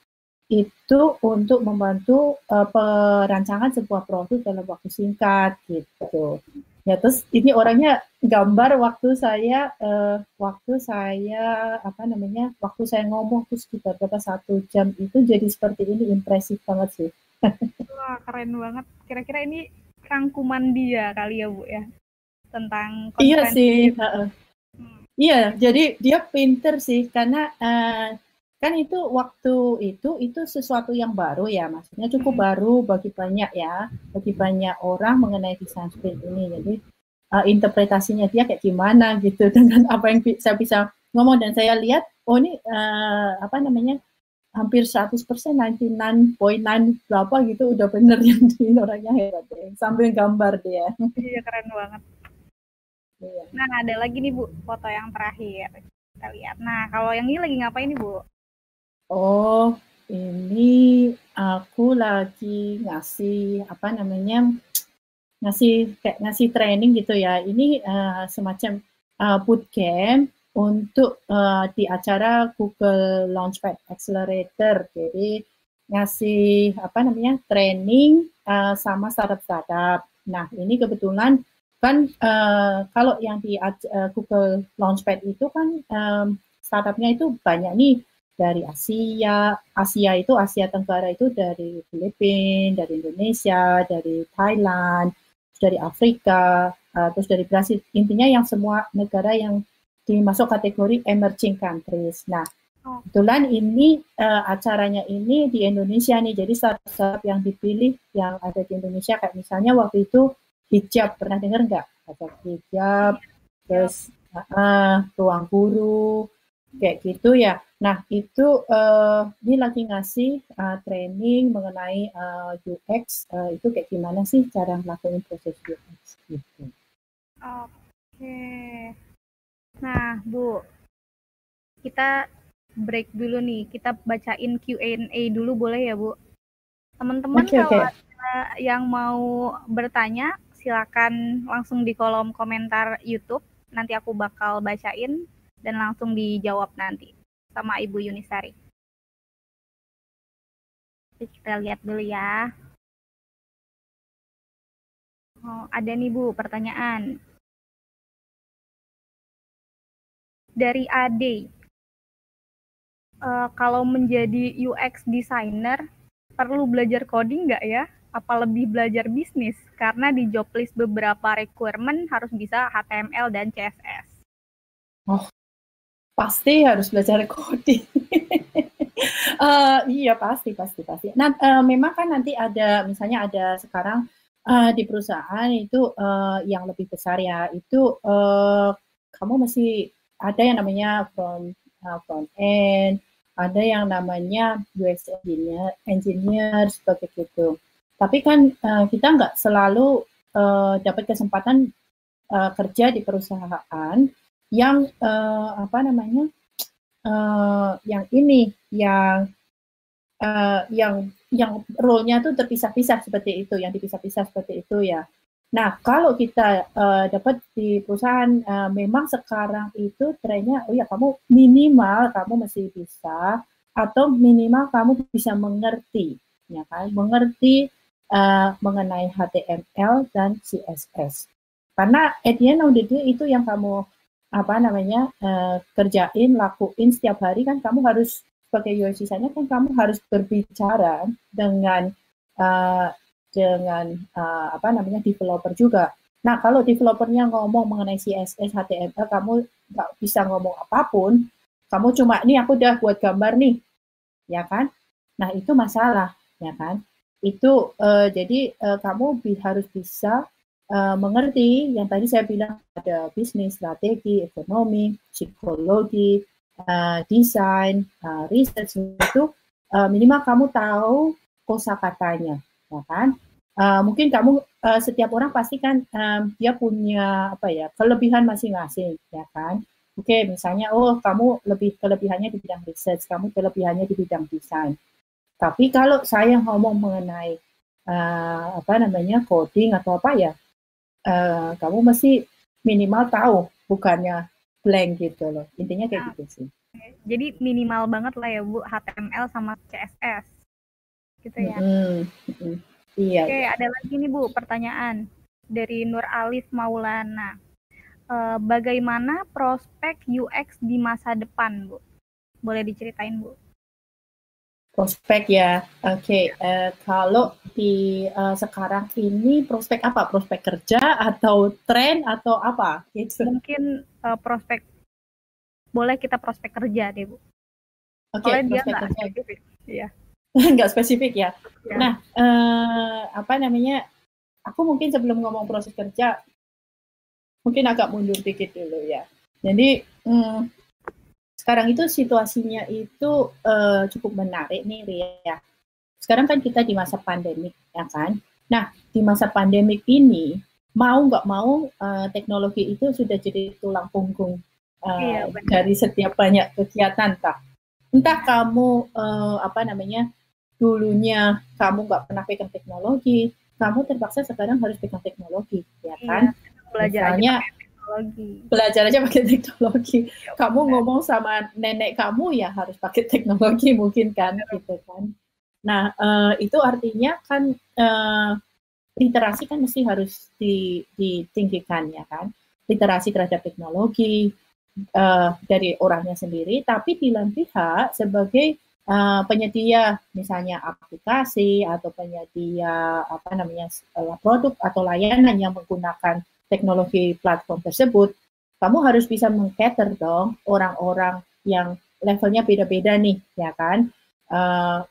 itu untuk membantu uh, perancangan sebuah produk dalam waktu singkat gitu. Ya terus ini orangnya gambar waktu saya uh, waktu saya apa namanya waktu saya ngomong terus sekitar berapa satu jam itu jadi seperti ini impresif banget sih. Wah keren banget. Kira-kira ini rangkuman dia kali ya bu ya tentang Iya sih. Uh, hmm. Iya jadi dia pinter sih karena uh, kan itu waktu itu itu sesuatu yang baru ya maksudnya cukup hmm. baru bagi banyak ya bagi banyak orang mengenai desain sprint ini jadi uh, interpretasinya dia kayak gimana gitu dengan apa yang saya bisa ngomong dan saya lihat oh ini uh, apa namanya hampir 100%, 99.9 berapa gitu udah bener yang di orangnya hebat deh. Sambil gambar dia. Iya keren banget. Iya. Nah ada lagi nih Bu, foto yang terakhir. Kita lihat. Nah kalau yang ini lagi ngapain nih Bu? Oh, ini aku lagi ngasih apa namanya ngasih kayak ngasih training gitu ya. Ini uh, semacam uh, bootcamp untuk uh, di acara Google Launchpad Accelerator. Jadi ngasih apa namanya training uh, sama startup-startup. Nah ini kebetulan kan uh, kalau yang di uh, Google Launchpad itu kan um, startupnya itu banyak nih dari Asia, Asia itu Asia Tenggara itu dari Filipina, dari Indonesia, dari Thailand, dari Afrika, uh, terus dari Brasil. Intinya yang semua negara yang dimasuk kategori emerging countries. Nah, oh. kebetulan ini uh, acaranya ini di Indonesia nih. Jadi startup yang dipilih yang ada di Indonesia kayak misalnya waktu itu hijab pernah dengar nggak? Ada hijab, terus uh, ruang guru, kayak gitu ya. Nah itu uh, ini lagi ngasih uh, training mengenai uh, eh, UX uh, itu kayak gimana sih cara melakukan proses UX gitu. Oke. Nah Bu, kita break dulu nih. Kita bacain Q&A dulu boleh ya Bu? Teman-teman okay, kalau okay. ada yang mau bertanya silakan langsung di kolom komentar YouTube. Nanti aku bakal bacain dan langsung dijawab nanti sama Ibu Yunisari. Kita lihat dulu ya. Oh, ada nih Bu pertanyaan. Dari Ade. Uh, kalau menjadi UX designer perlu belajar coding nggak ya? Apa lebih belajar bisnis? Karena di job list beberapa requirement harus bisa HTML dan CSS. Oh, pasti harus belajar coding. uh, iya pasti pasti pasti. Nah uh, memang kan nanti ada misalnya ada sekarang uh, di perusahaan itu uh, yang lebih besar ya itu uh, kamu masih ada yang namanya front uh, front end, ada yang namanya UX engineer, engineer seperti itu. Tapi kan uh, kita nggak selalu uh, dapat kesempatan uh, kerja di perusahaan yang uh, apa namanya uh, yang ini yang uh, yang yang role-nya tuh terpisah-pisah seperti itu, yang dipisah-pisah seperti itu ya. Nah, kalau kita uh, dapat di perusahaan, uh, memang sekarang itu trennya, oh ya kamu minimal kamu masih bisa, atau minimal kamu bisa mengerti, ya kan, mengerti uh, mengenai HTML dan CSS. Karena at the end of the day itu yang kamu apa namanya uh, kerjain lakuin setiap hari kan kamu harus sebagai UX designer kan kamu harus berbicara dengan uh, dengan uh, apa namanya developer juga. Nah kalau developernya ngomong mengenai CSS, HTML, kamu nggak bisa ngomong apa pun, kamu cuma ini aku udah buat gambar nih, ya kan? Nah itu masalah, ya kan? Itu uh, jadi uh, kamu harus bisa uh, mengerti yang tadi saya bilang ada bisnis, strategi, ekonomi, psikologi, uh, desain, uh, research itu uh, minimal kamu tahu kosakatanya, ya kan? Uh, mungkin kamu uh, setiap orang pasti kan um, dia punya apa ya kelebihan masing-masing, ya kan? Oke, okay, misalnya oh kamu lebih kelebihannya di bidang research, kamu kelebihannya di bidang desain. Tapi kalau saya ngomong mengenai uh, apa namanya coding atau apa ya, uh, kamu mesti minimal tahu bukannya blank gitu loh. Intinya kayak nah, gitu sih. jadi minimal banget lah ya bu HTML sama CSS gitu ya. Mm -hmm. iya oke ada lagi nih bu pertanyaan dari Nur Alif Maulana. Uh, bagaimana prospek UX di masa depan bu? Boleh diceritain bu Prospek ya, oke. Okay. Uh, eh, kalau di uh, sekarang ini prospek apa? Prospek kerja atau tren atau apa? Gitu. Mungkin uh, prospek, boleh kita prospek kerja deh bu. Oke, okay, prospek dia kerja. Spesifik. Iya. nggak spesifik ya. ya. Nah, uh, apa namanya? Aku mungkin sebelum ngomong proses kerja, mungkin agak mundur dikit dulu ya. Jadi, hmm, sekarang itu situasinya itu uh, cukup menarik nih Ria. Sekarang kan kita di masa pandemik ya kan. Nah di masa pandemik ini mau nggak mau uh, teknologi itu sudah jadi tulang punggung uh, iya, dari setiap banyak kegiatan tak. Entah kamu uh, apa namanya dulunya kamu nggak pernah pegang teknologi, kamu terpaksa sekarang harus pegang teknologi, ya iya, kan? Iya, belajar Misalnya, teknologi. Belajar aja pakai teknologi. Ya, kamu benar. ngomong sama nenek kamu ya harus pakai teknologi mungkin kan, ya. gitu kan? Nah uh, itu artinya kan uh, literasi kan mesti harus ditinggikan ya kan? Literasi terhadap teknologi uh, dari orangnya sendiri, tapi di lain pihak sebagai uh, penyedia misalnya aplikasi atau penyedia apa namanya produk atau layanan yang menggunakan teknologi platform tersebut, kamu harus bisa mengcater dong orang-orang yang levelnya beda-beda nih, ya kan? Uh,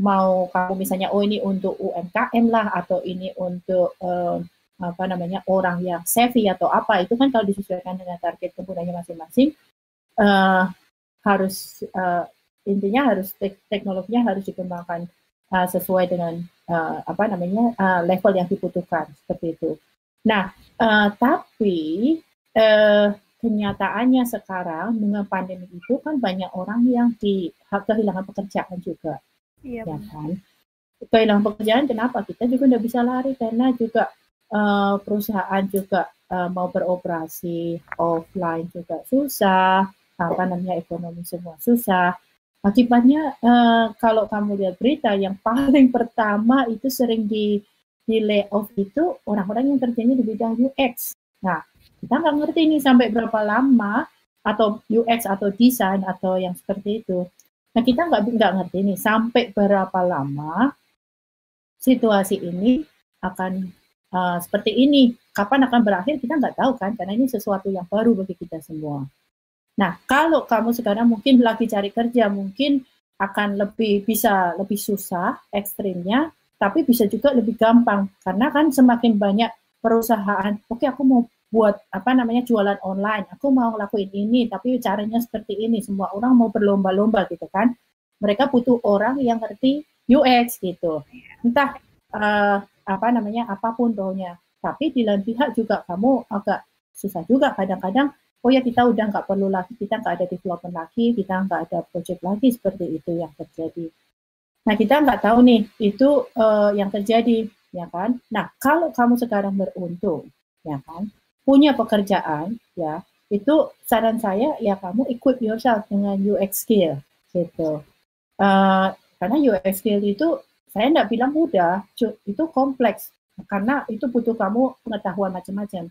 mau kamu misalnya oh ini untuk UMKM lah atau ini untuk uh, apa namanya orang yang savvy atau apa itu kan kalau disesuaikan dengan target penggunanya masing-masing uh, harus uh, intinya harus tek teknologinya harus dikembangkan uh, sesuai dengan uh, apa namanya uh, level yang dibutuhkan seperti itu. Nah, uh, tapi uh, kenyataannya sekarang dengan pandemi itu kan banyak orang yang di kehilangan pekerjaan juga, iya, ya kan? Kehilangan pekerjaan kenapa? Kita juga tidak bisa lari karena juga uh, perusahaan juga uh, mau beroperasi offline juga susah, apa namanya ekonomi semua susah. Akibatnya uh, kalau kamu lihat berita yang paling pertama itu sering di di layoff itu orang-orang yang kerjanya di bidang UX. Nah, kita nggak ngerti ini sampai berapa lama atau UX atau desain atau yang seperti itu. Nah, kita nggak nggak ngerti nih sampai berapa lama situasi ini akan uh, seperti ini. Kapan akan berakhir kita nggak tahu kan, karena ini sesuatu yang baru bagi kita semua. Nah, kalau kamu sekarang mungkin lagi cari kerja, mungkin akan lebih bisa lebih susah ekstrimnya, tapi bisa juga lebih gampang karena kan semakin banyak perusahaan. Oke, okay, aku mau buat apa namanya jualan online, aku mau lakuin ini, tapi caranya seperti ini. Semua orang mau berlomba-lomba gitu kan. Mereka butuh orang yang ngerti UX gitu. Entah uh, apa namanya apa pun pokoknya. Tapi di lain pihak juga kamu agak susah juga kadang-kadang oh ya kita udah nggak perlu lagi, kita nggak ada development lagi, kita nggak ada project lagi seperti itu yang terjadi. Nah kita nggak tahu nih itu uh, yang terjadi, ya kan? Nah kalau kamu sekarang beruntung, ya kan, punya pekerjaan, ya itu saran saya ya kamu equip yourself dengan UX skill, gitu. Uh, karena UX skill itu saya nggak bilang mudah, itu kompleks karena itu butuh kamu pengetahuan macam-macam.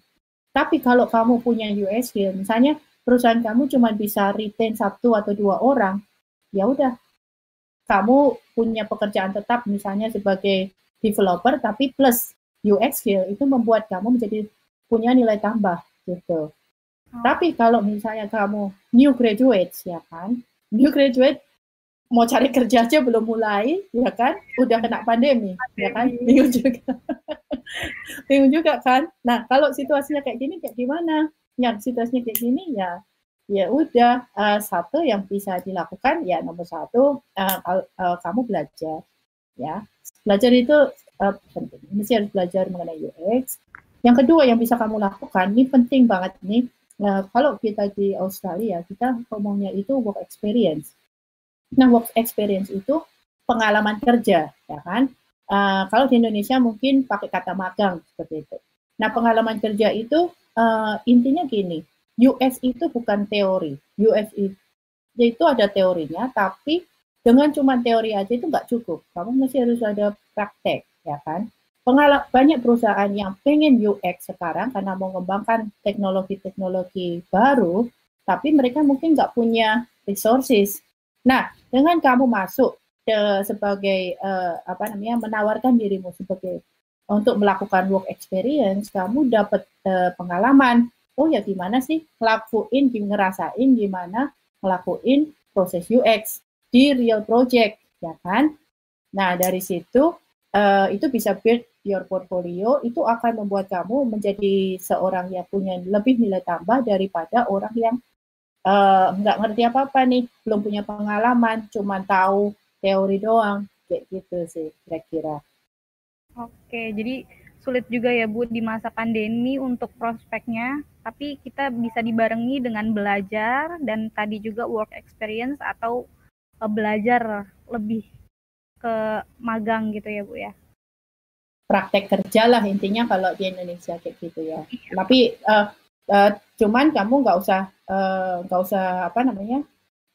Tapi kalau kamu punya US skill, misalnya perusahaan kamu cuma bisa retain satu atau dua orang, ya udah, kamu punya pekerjaan tetap misalnya sebagai developer, tapi plus UX skill itu membuat kamu menjadi punya nilai tambah gitu. Oh. Tapi kalau misalnya kamu new graduate, ya kan, new graduate mau cari kerja aja belum mulai, ya kan? Udah kena pandemi, pandemi. ya kan? Bingung juga. Bingung juga kan? Nah, kalau situasinya kayak gini kayak gimana? Yang situasinya kayak gini ya ya udah uh, satu yang bisa dilakukan ya nomor satu uh, uh, kamu belajar ya belajar itu uh, penting mesti harus belajar mengenai UX yang kedua yang bisa kamu lakukan ini penting banget nih uh, kalau kita di Australia kita ngomongnya itu work experience Nah, work experience itu pengalaman kerja, ya kan? Uh, kalau di Indonesia mungkin pakai kata magang seperti itu. Nah, pengalaman kerja itu uh, intinya gini, US itu bukan teori. US itu ada teorinya, tapi dengan cuma teori aja itu nggak cukup. Kamu mesti harus ada praktek, ya kan? Pengal banyak perusahaan yang pengen UX sekarang karena mau mengembangkan teknologi-teknologi baru, tapi mereka mungkin nggak punya resources Nah, dengan kamu masuk ke sebagai uh, apa namanya menawarkan dirimu sebagai untuk melakukan work experience, kamu dapat uh, pengalaman. Oh ya gimana sih ngelakuin, ngerasain gimana ngelakuin proses UX di real project, ya kan? Nah dari situ uh, itu bisa build your portfolio, itu akan membuat kamu menjadi seorang yang punya lebih nilai tambah daripada orang yang uh, nggak ngerti apa-apa nih, belum punya pengalaman, cuma tahu teori doang, kayak gitu sih kira-kira. Oke, jadi sulit juga ya Bu di masa pandemi untuk prospeknya, tapi kita bisa dibarengi dengan belajar dan tadi juga work experience atau uh, belajar lebih ke magang gitu ya Bu ya. Praktek kerja lah intinya kalau di Indonesia kayak gitu ya. Iya. Tapi uh, uh, cuman kamu nggak usah nggak uh, usah apa namanya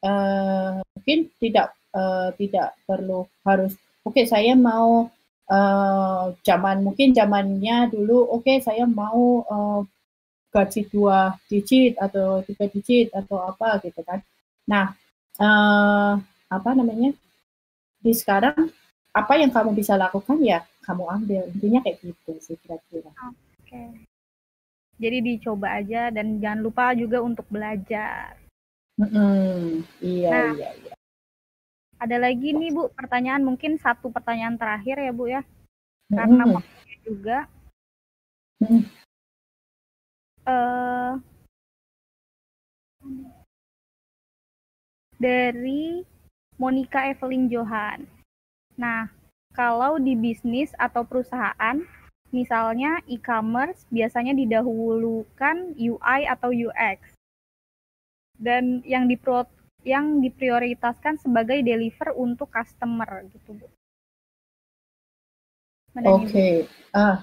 uh, mungkin tidak uh, tidak perlu harus oke okay, saya mau uh, zaman mungkin zamannya dulu oke okay, saya mau uh, gaji dua digit atau tiga digit atau apa gitu kan nah uh, apa namanya di sekarang apa yang kamu bisa lakukan ya kamu ambil intinya kayak gitu sih kira-kira oke okay. jadi dicoba aja dan jangan lupa juga untuk belajar mm -hmm. iya nah, iya iya ada lagi nih Bu, pertanyaan mungkin satu pertanyaan terakhir ya Bu ya. Karena hmm. waktunya juga. Hmm. Uh, dari Monica Evelyn Johan. Nah, kalau di bisnis atau perusahaan, misalnya e-commerce biasanya didahulukan UI atau UX. Dan yang di yang diprioritaskan sebagai deliver untuk customer gitu bu. Oke, okay. ah,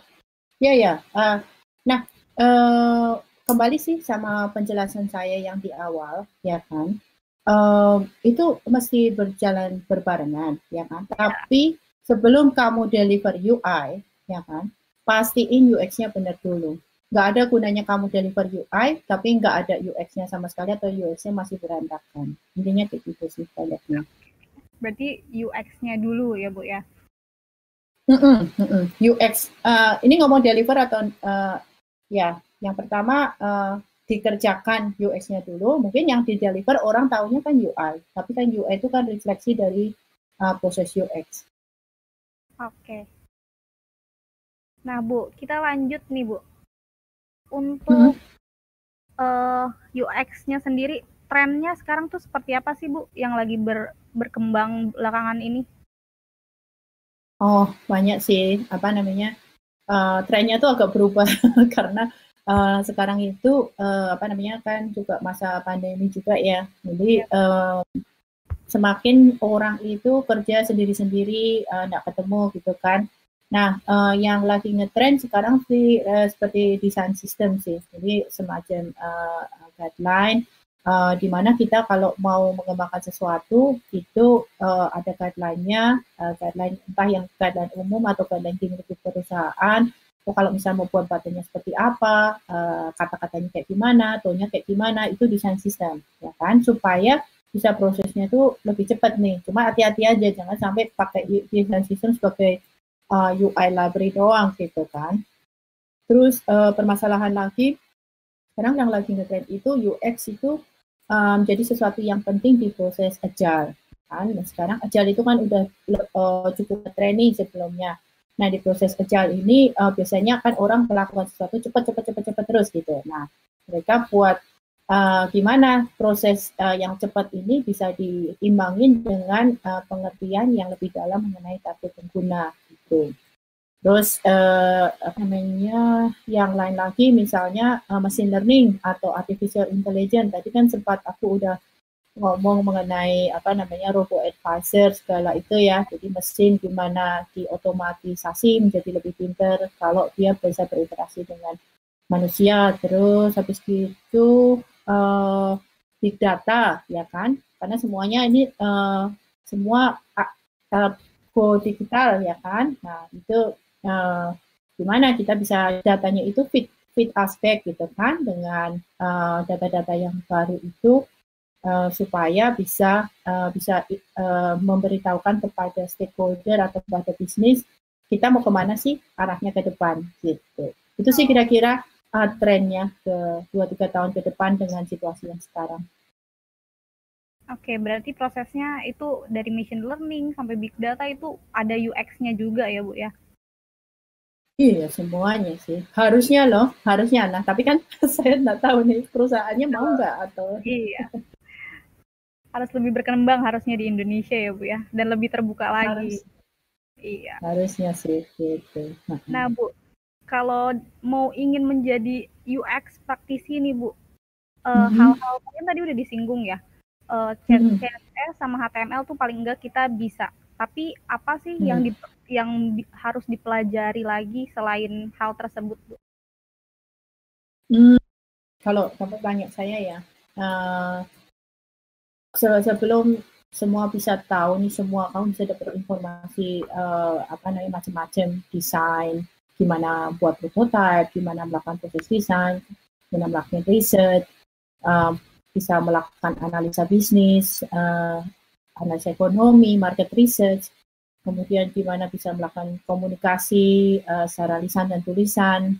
ya ya. Uh, nah, uh, kembali sih sama penjelasan saya yang di awal, ya kan. Uh, itu mesti berjalan berbarengan, ya kan. Ya. Tapi sebelum kamu deliver UI, ya kan, pastiin UX-nya benar dulu nggak ada gunanya kamu deliver UI tapi nggak ada UX-nya sama sekali atau UX-nya masih berantakan intinya kayak gitu sih kayaknya berarti UX-nya dulu ya bu ya mm -mm, mm -mm. UX uh, ini ngomong deliver atau uh, ya yang pertama uh, dikerjakan UX-nya dulu mungkin yang di deliver orang tahunya kan UI tapi kan UI itu kan refleksi dari uh, proses UX oke okay. nah bu kita lanjut nih bu untuk hmm. uh, eh, UX-nya sendiri trennya sekarang tuh seperti apa sih Bu yang lagi ber, berkembang belakangan ini? Oh banyak sih apa namanya uh, trennya tuh agak berubah karena uh, sekarang itu uh, apa namanya kan juga masa pandemi juga ya. Jadi uh, semakin orang itu kerja sendiri-sendiri nggak uh, ketemu gitu kan. Nah, uh, yang lagi ngetrend sekarang sih uh, seperti desain sistem sih. Jadi semacam uh, guideline uh, di mana kita kalau mau mengembangkan sesuatu itu uh, ada guideline-nya, uh, guideline entah yang guideline umum atau guideline di perusahaan. Atau kalau misalnya mau buat badannya seperti apa, uh, kata-katanya kayak gimana, tone kayak gimana, itu desain sistem, ya kan? Supaya bisa prosesnya itu lebih cepat nih. Cuma hati-hati aja, jangan sampai pakai desain sistem sebagai uh, UI library doang gitu kan. Terus uh, permasalahan lagi, sekarang yang lagi ngetrend itu UX itu um, jadi sesuatu yang penting di proses agile kan. Dan sekarang agile itu kan udah uh, cukup training sebelumnya. Nah di proses agile ini uh, biasanya kan orang melakukan sesuatu cepat cepat cepat cepat terus gitu. Nah mereka buat uh, gimana proses uh, yang cepat ini bisa diimbangin dengan uh, pengertian yang lebih dalam mengenai target pengguna gitu. Terus uh, apa namanya yang lain lagi misalnya uh, machine learning atau artificial intelligence. Tadi kan sempat aku udah ngomong mengenai apa namanya robo advisor segala itu ya. Jadi mesin gimana diotomatisasi menjadi lebih pintar kalau dia bisa berinteraksi dengan manusia. Terus habis itu uh, big data ya kan? Karena semuanya ini uh, semua uh, digital ya kan. Nah, itu uh, gimana kita bisa datanya itu fit fit aspek gitu kan dengan data-data uh, yang baru itu uh, supaya bisa uh, bisa uh, memberitahukan kepada stakeholder atau kepada bisnis kita mau ke mana sih arahnya ke depan gitu. Itu sih kira-kira uh, trennya ke dua tiga tahun ke depan dengan situasi yang sekarang. Oke, berarti prosesnya itu dari machine learning sampai big data itu ada UX-nya juga ya, Bu ya? Iya, semuanya sih. Harusnya loh, harusnya. Nah, tapi kan saya nggak tahu nih perusahaannya mau nggak atau Iya. Harus lebih berkembang harusnya di Indonesia ya, Bu ya, dan lebih terbuka lagi. harus Iya. harusnya sih gitu. Nah, Bu, kalau mau ingin menjadi UX praktisi nih, Bu, eh, Mhm. hal-hal mungkin tadi udah disinggung ya. Eh, C- Mhm. CSS sama HTML tuh paling enggak kita bisa. Tapi apa sih Hmm. yang di- yang di- harus dipelajari lagi selain hal tersebut, Bu? Hmm, kalau kamu tanya saya ya, se- sebelum semua bisa tahu nih semua kamu bisa dapat informasi eh, apa namanya macam-macam desain, gimana buat prototype, gimana melakukan proses desain, gimana melakukan riset, eh, bisa melakukan analisa bisnis, eh, analisa ekonomi, market research, kemudian gimana bisa melakukan komunikasi eh, secara lisan dan tulisan,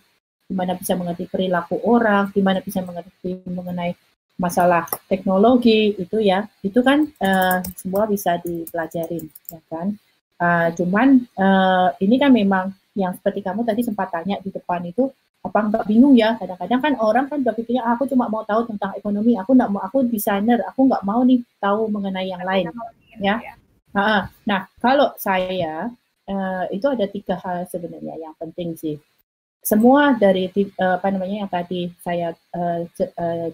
gimana bisa mengerti perilaku orang, gimana bisa mengerti mengenai masalah teknologi itu ya, itu kan uh, semua bisa dipelajarin, ya kan. Uh, cuman uh, ini kan memang yang seperti kamu tadi sempat tanya di depan itu apa nggak bingung ya? Kadang-kadang kan orang kan berpikirnya aku cuma mau tahu tentang ekonomi aku nggak mau aku desainer aku nggak mau nih tahu mengenai yang lain ya. nah, nah kalau saya uh, itu ada tiga hal sebenarnya yang penting sih semua dari uh, apa namanya yang tadi saya uh,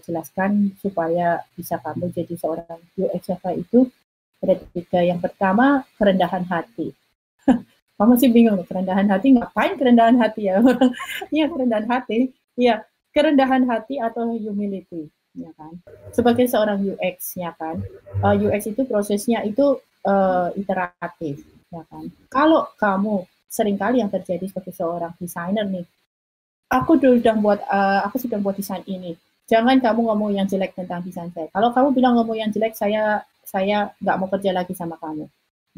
jelaskan supaya bisa kamu jadi seorang UX itu ada tiga. Yang pertama kerendahan hati. kamu sih bingung kerendahan hati ngapain kerendahan hati ya? Iya kerendahan hati. Iya kerendahan hati atau humility ya kan. Sebagai seorang UX ya kan. Uh, UX itu prosesnya itu uh, iteratif ya kan. Kalau kamu sering kali yang terjadi sebagai seorang desainer nih aku sudah buat uh, aku sudah buat desain ini. Jangan kamu ngomong yang jelek tentang desain saya. Kalau kamu bilang ngomong yang jelek, saya saya nggak mau kerja lagi sama kamu,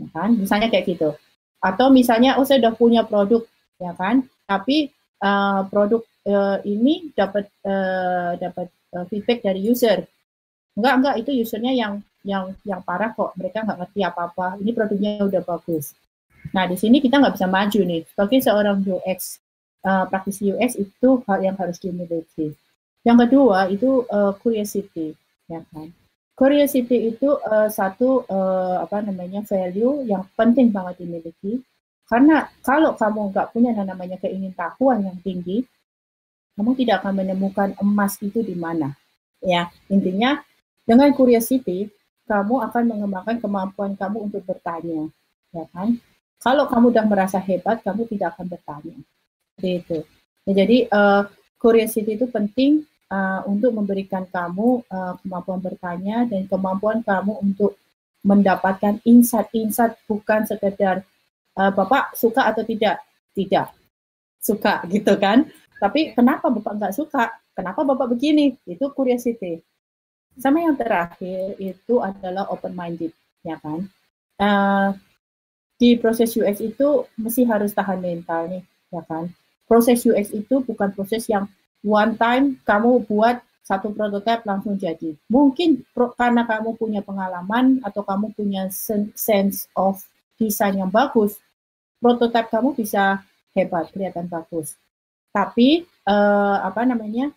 ya kan? Misalnya kayak gitu. Atau misalnya, oh saya udah punya produk, ya kan? Tapi uh, produk uh, ini dapat uh, dapat uh, feedback dari user. Enggak enggak itu usernya yang yang yang parah kok. Mereka nggak ngerti apa-apa. Ini produknya udah bagus. Nah di sini kita nggak bisa maju nih. Sebagai seorang UX uh, praktisi UX itu hal yang harus dimiliki. Yang kedua itu uh, curiosity, ya kan. Curiosity itu uh, satu uh, apa namanya value yang penting banget dimiliki. Karena kalau kamu nggak punya yang namanya keingintahuan yang tinggi, kamu tidak akan menemukan emas itu di mana. Ya intinya dengan curiosity kamu akan mengembangkan kemampuan kamu untuk bertanya, ya kan. Kalau kamu sudah merasa hebat, kamu tidak akan bertanya seperti itu. Ya, jadi uh, curiosity itu penting uh, untuk memberikan kamu uh, kemampuan bertanya dan kemampuan kamu untuk mendapatkan insight-insight bukan sekedar uh, bapak suka atau tidak, tidak suka gitu kan. Tapi kenapa bapak nggak suka? Kenapa bapak begini? Itu curiosity. Sama yang terakhir itu adalah open minded, ya kan. Uh, di proses UX itu mesti harus tahan mental nih, ya kan proses UX itu bukan proses yang one time kamu buat satu prototipe langsung jadi. Mungkin pro, karena kamu punya pengalaman atau kamu punya sense of desain yang bagus, prototipe kamu bisa hebat, kelihatan bagus. Tapi uh, apa namanya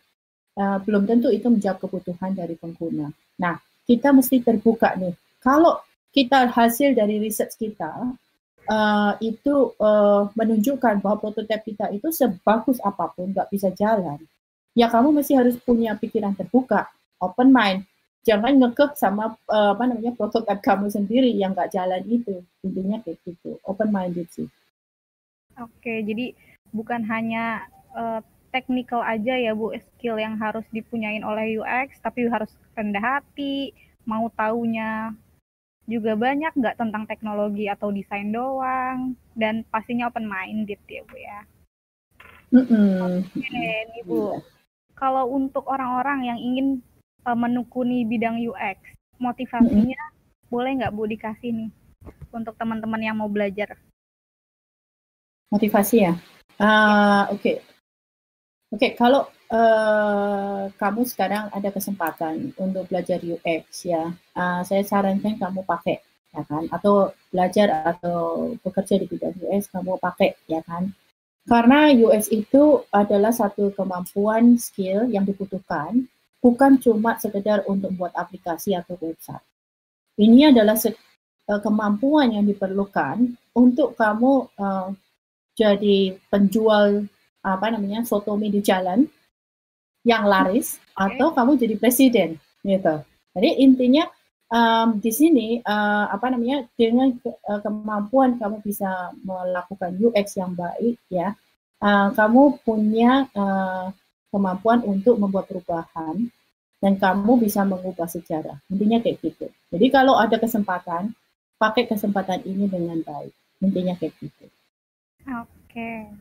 uh, belum tentu itu menjawab kebutuhan dari pengguna. Nah, kita mesti terbuka nih. Kalau kita hasil dari riset kita uh, itu uh, menunjukkan bahwa prototipe kita itu sebagus apa pun nggak bisa jalan, ya kamu mesti harus punya pikiran terbuka, open mind. Jangan ngekeh sama uh, apa namanya prototipe kamu sendiri yang nggak jalan itu. Intinya kayak gitu, open minded sih. Oke, jadi bukan hanya uh, technical aja ya Bu, skill yang harus dipunyain oleh UX, tapi harus rendah hati, mau taunya juga banyak nggak tentang teknologi atau desain doang dan pastinya open minded ya bu ya. Mm-mm. Oke nih bu, kalau untuk orang-orang yang ingin uh, menekuni bidang UX, motivasinya mm-hmm. boleh nggak bu dikasih nih untuk teman-teman yang mau belajar? Motivasi ya, uh, oke, okay. Oke kalau Uh, kamu sekarang ada kesempatan untuk belajar UX ya, uh, saya sarankan kamu pakai ya kan, atau belajar atau bekerja di bidang UX kamu pakai ya kan. Karena UX itu adalah satu kemampuan skill yang dibutuhkan, bukan cuma sekedar untuk membuat aplikasi atau website. Ini adalah uh, kemampuan yang diperlukan untuk kamu uh, jadi penjual apa namanya sotomi di jalan yang laris okay. atau kamu jadi presiden gitu. Jadi intinya um, di sini uh, apa namanya dengan ke, uh, kemampuan kamu bisa melakukan UX yang baik ya uh, kamu punya uh, kemampuan untuk membuat perubahan dan kamu bisa mengubah sejarah. Intinya kayak gitu. Jadi kalau ada kesempatan pakai kesempatan ini dengan baik. Intinya kayak gitu. Oke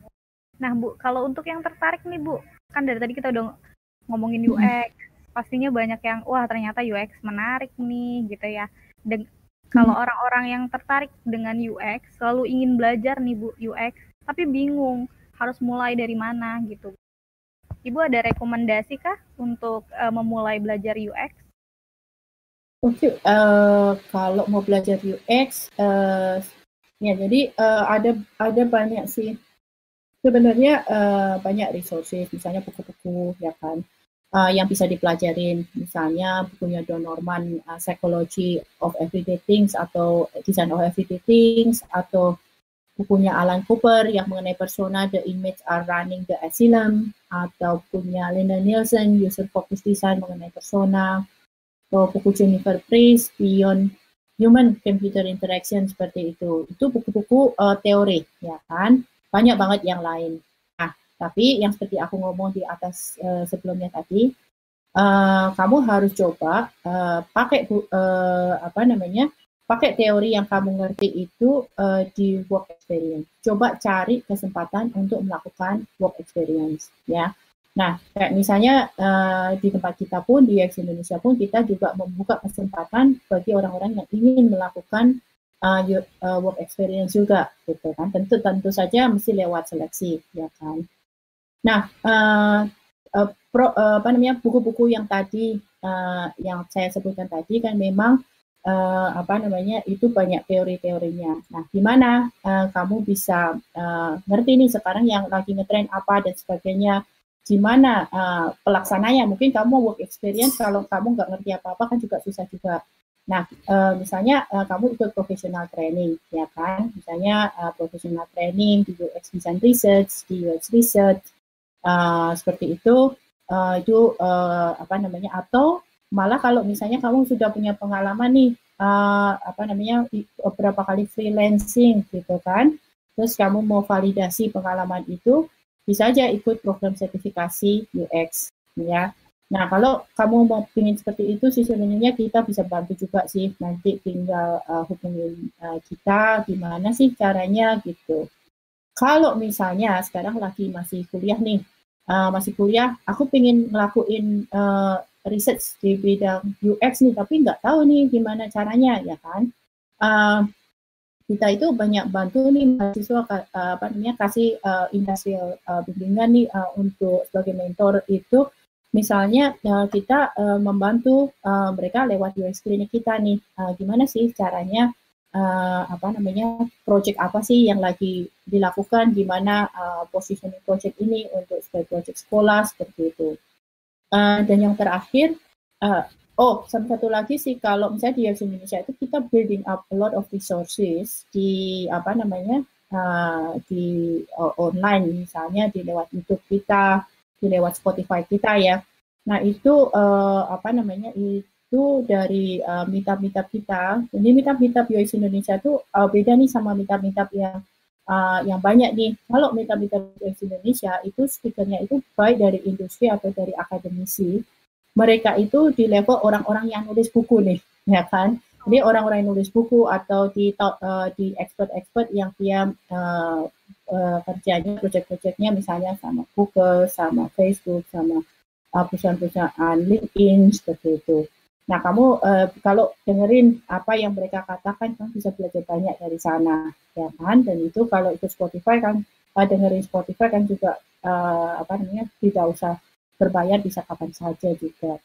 nah bu kalau untuk yang tertarik nih bu kan dari tadi kita udah ngomongin UX pastinya banyak yang wah ternyata UX menarik nih gitu ya. Dan kalau hmm. orang-orang yang tertarik dengan UX selalu ingin belajar nih Bu UX, tapi bingung harus mulai dari mana gitu. Ibu ada rekomendasi kah untuk uh, memulai belajar UX? Oke, okay, uh, kalau mau belajar UX, uh, ya jadi uh, ada ada banyak sih. Sebenarnya uh, banyak resources, misalnya buku-buku, ya kan uh, yang bisa dipelajarin. Misalnya bukunya Don Norman, uh, Psychology of Everyday Things atau Design of Everyday Things atau bukunya Alan Cooper yang mengenai persona The Image Are Running the Asylum atau punya Linda Nielsen User Focused Design mengenai persona atau buku Jennifer Priest Beyond Human Computer Interaction seperti itu. Itu buku-buku uh, teori ya kan. Banyak banget yang lain. Tapi yang seperti aku ngomong di atas uh, sebelumnya tadi, uh, kamu harus coba uh, pakai uh, apa namanya pakai teori yang kamu ngerti itu uh, di work experience. Coba cari kesempatan untuk melakukan work experience, ya. Nah, kayak misalnya uh, di tempat kita pun di X Indonesia pun kita juga membuka kesempatan bagi orang-orang yang ingin melakukan uh, work experience juga, gitu kan. Tentu tentu saja mesti lewat seleksi, ya kan. Nah, uh, uh, pro, uh, apa namanya buku-buku yang tadi uh, yang saya sebutkan tadi kan memang uh, apa namanya itu banyak teori-teorinya. Nah, gimana uh, kamu bisa uh, ngerti nih sekarang yang lagi ngetren apa dan sebagainya? Gimana uh, pelaksananya? Mungkin kamu work experience kalau kamu nggak ngerti apa-apa kan juga susah juga. Nah, uh, misalnya uh, kamu ikut professional training, ya kan? Misalnya uh, professional training di UX Design Research, di UX Research, seperti itu itu apa namanya? Atau malah kalau misalnya kamu sudah punya pengalaman nih apa namanya beberapa kali freelancing gitu kan? Terus kamu mau validasi pengalaman itu bisa aja ikut program sertifikasi UX ya nah kalau kamu mau ingin seperti itu sih sebenarnya kita bisa bantu juga sih. Nanti tinggal uh, hubungin uh, kita gimana sih caranya gitu. Kalau misalnya sekarang lagi masih kuliah nih uh, masih kuliah, aku pengen ngelakuin uh, research di bidang UX nih, tapi nggak tahu nih gimana caranya, ya kan? Uh, kita itu banyak bantu nih mahasiswa uh, apa namanya kasih uh, industrial uh, bimbingan nih uh, untuk sebagai mentor itu misalnya uh, kita uh, membantu uh, mereka lewat UX klinik kita nih. Uh, gimana sih caranya uh, apa namanya project apa sih yang lagi dilakukan? Di mana uh, positioning project ini untuk sebagai project sekolah seperti itu. Uh, dan yang terakhir, uh, oh sama satu lagi sih kalau misalnya di Indonesia itu kita building up a lot of resources di apa namanya uh, di uh, online. Misalnya di lewat YouTube kita, lewat Spotify kita ya. Nah itu uh, apa namanya itu dari uh, meetup-meetup kita. Jadi meetup-meetup UX Indonesia itu uh, beda nih sama meetup-meetup yang uh, yang banyak nih. Kalau meetup-meetup UX Indonesia itu speakernya itu baik dari industri atau dari akademisi. Mereka itu di level orang-orang yang nulis buku nih, ya kan? Jadi orang-orang yang nulis buku atau di uh, di expert-expert yang dia uh, uh, kerjanya project-projectnya misalnya sama Google, sama Facebook, sama uh, perusahaan-perusahaan LinkedIn seperti itu. Nah, kamu uh, kalau dengerin apa yang mereka katakan, kamu bisa belajar banyak dari sana, ya kan? Dan itu kalau itu Spotify kan, uh, dengerin Spotify kan juga uh, apa namanya tidak usah berbayar, bisa kapan saja juga.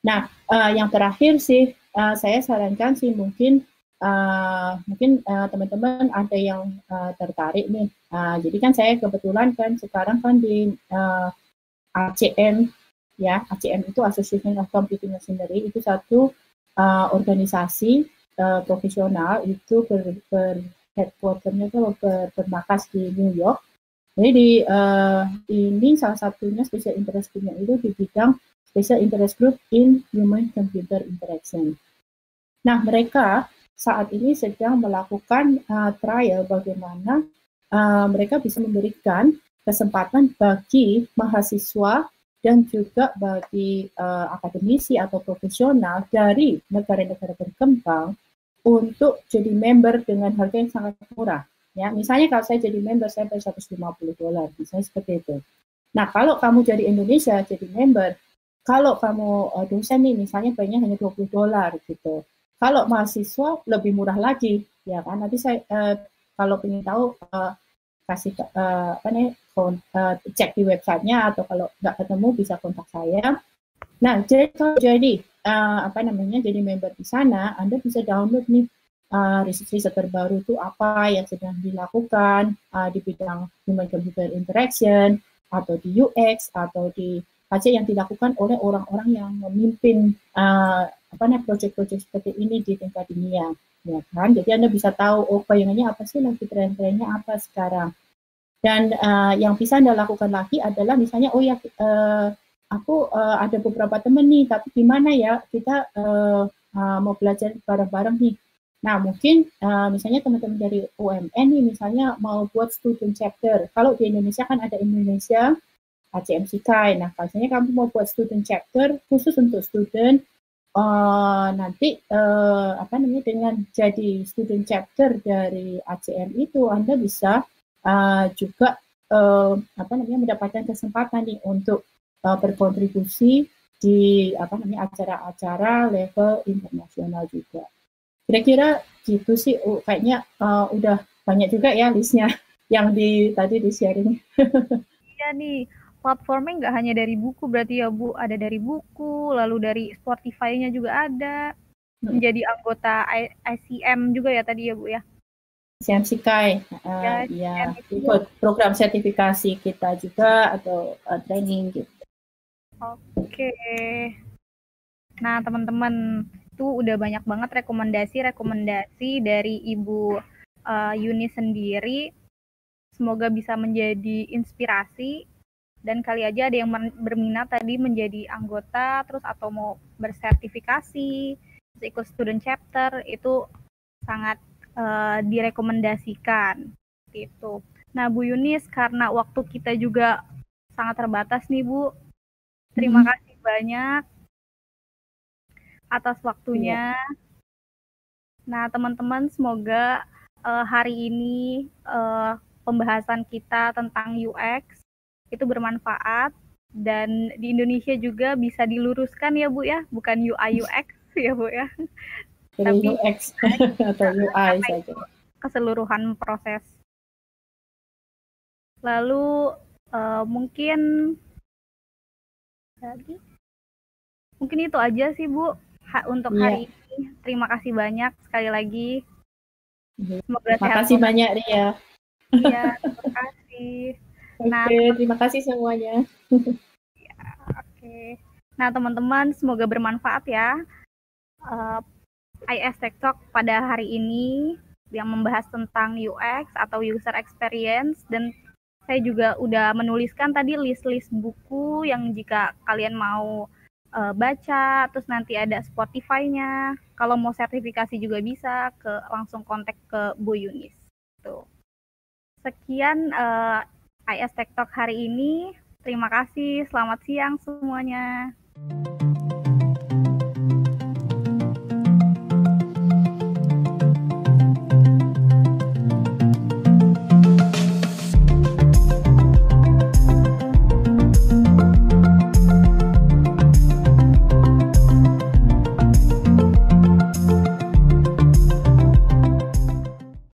Nah, uh, yang terakhir sih, uh, saya sarankan sih mungkin uh, mungkin uh, teman-teman ada yang uh, tertarik nih. Uh, jadi kan saya kebetulan kan sekarang kan di uh, ACM ya, ACM itu Association of Computing Machinery itu satu uh, organisasi uh, profesional itu ber, ber headquarternya itu ber, bermarkas di New York. Jadi di, uh, ini salah satunya special interest group itu di bidang special interest group in human computer interaction. Nah mereka saat ini sedang melakukan uh, trial bagaimana uh, mereka bisa memberikan kesempatan bagi mahasiswa dan juga bagi uh, akademisi atau profesional dari negara-negara berkembang untuk jadi member dengan harga yang sangat murah. Ya, misalnya kalau saya jadi member saya bayar 150 dolar, misalnya seperti itu. Nah, kalau kamu jadi Indonesia jadi member, kalau kamu uh, dosen nih misalnya bayarnya hanya 20 dolar gitu. Kalau mahasiswa lebih murah lagi, ya kan? Nanti saya uh, kalau ingin tahu uh, kasih uh, apa nih uh, cek di websitenya atau kalau nggak ketemu bisa kontak saya. Nah, jadi kalau jadi uh, apa namanya jadi member di sana, Anda bisa download nih uh, riset-riset terbaru itu apa yang sedang dilakukan uh, di bidang human computer interaction atau di UX atau di aja yang dilakukan oleh orang-orang yang memimpin uh, apa namanya proyek-proyek seperti ini di tingkat dunia ya kan jadi anda bisa tahu oh bayangannya apa sih lagi tren-trennya apa sekarang dan uh, yang bisa anda lakukan lagi adalah misalnya oh ya uh, aku uh, ada beberapa teman nih tapi gimana ya kita uh, uh, mau belajar bareng-bareng nih Nah, mungkin uh, misalnya teman-teman dari UMN nih misalnya mau buat student chapter. Kalau di Indonesia kan ada Indonesia ACMC Kai. Nah, misalnya kamu mau buat student chapter khusus untuk student uh, nanti uh, apa namanya dengan jadi student chapter dari ACM itu Anda bisa uh, juga uh, apa namanya mendapatkan kesempatan nih untuk uh, berkontribusi di apa namanya acara-acara level internasional juga. Kira-kira gitu sih uh, kayaknya uh, udah banyak juga ya listnya yang di tadi di sharing. Iya nih, platformnya nggak hanya dari buku berarti ya Bu, ada dari buku, lalu dari Spotify-nya juga ada. Hmm. Menjadi anggota ICM juga ya tadi ya Bu ya. ICM Sikai, uh, ya, ya ikut program sertifikasi kita juga atau uh, training gitu. Oke. Nah teman-teman itu udah banyak banget rekomendasi-rekomendasi dari Ibu uh, Yuni sendiri. Semoga bisa menjadi inspirasi dan kali aja ada yang berminat tadi menjadi anggota terus atau mau bersertifikasi terus ikut student chapter itu sangat uh, direkomendasikan itu. Nah Bu Yunis karena waktu kita juga sangat terbatas nih Bu, terima hmm. kasih banyak atas waktunya. Ya. Nah teman-teman semoga uh, hari ini uh, pembahasan kita tentang UX itu bermanfaat dan di Indonesia juga bisa diluruskan ya Bu ya, bukan UI UX ya Bu ya. Tapi UX atau UI saja. Keseluruhan proses. Lalu uh, mungkin lagi mungkin itu aja sih Bu ha, untuk yeah. hari ini. Terima kasih banyak sekali lagi. Iya. Semoga Terima kasih banyak Ria. Iya, terima kasih. Nah, Oke, okay, terima kasih semuanya. ya, Oke. Okay. Nah, teman-teman, semoga bermanfaat ya. Uh, IS Tech Talk pada hari ini yang membahas tentang UX atau user experience dan saya juga udah menuliskan tadi list-list buku yang jika kalian mau uh, baca, terus nanti ada Spotify-nya. Kalau mau sertifikasi juga bisa ke langsung kontak ke Bu Yunis. Tuh. Sekian uh, IS Tech Talk hari ini. Terima kasih, selamat siang semuanya. Thank you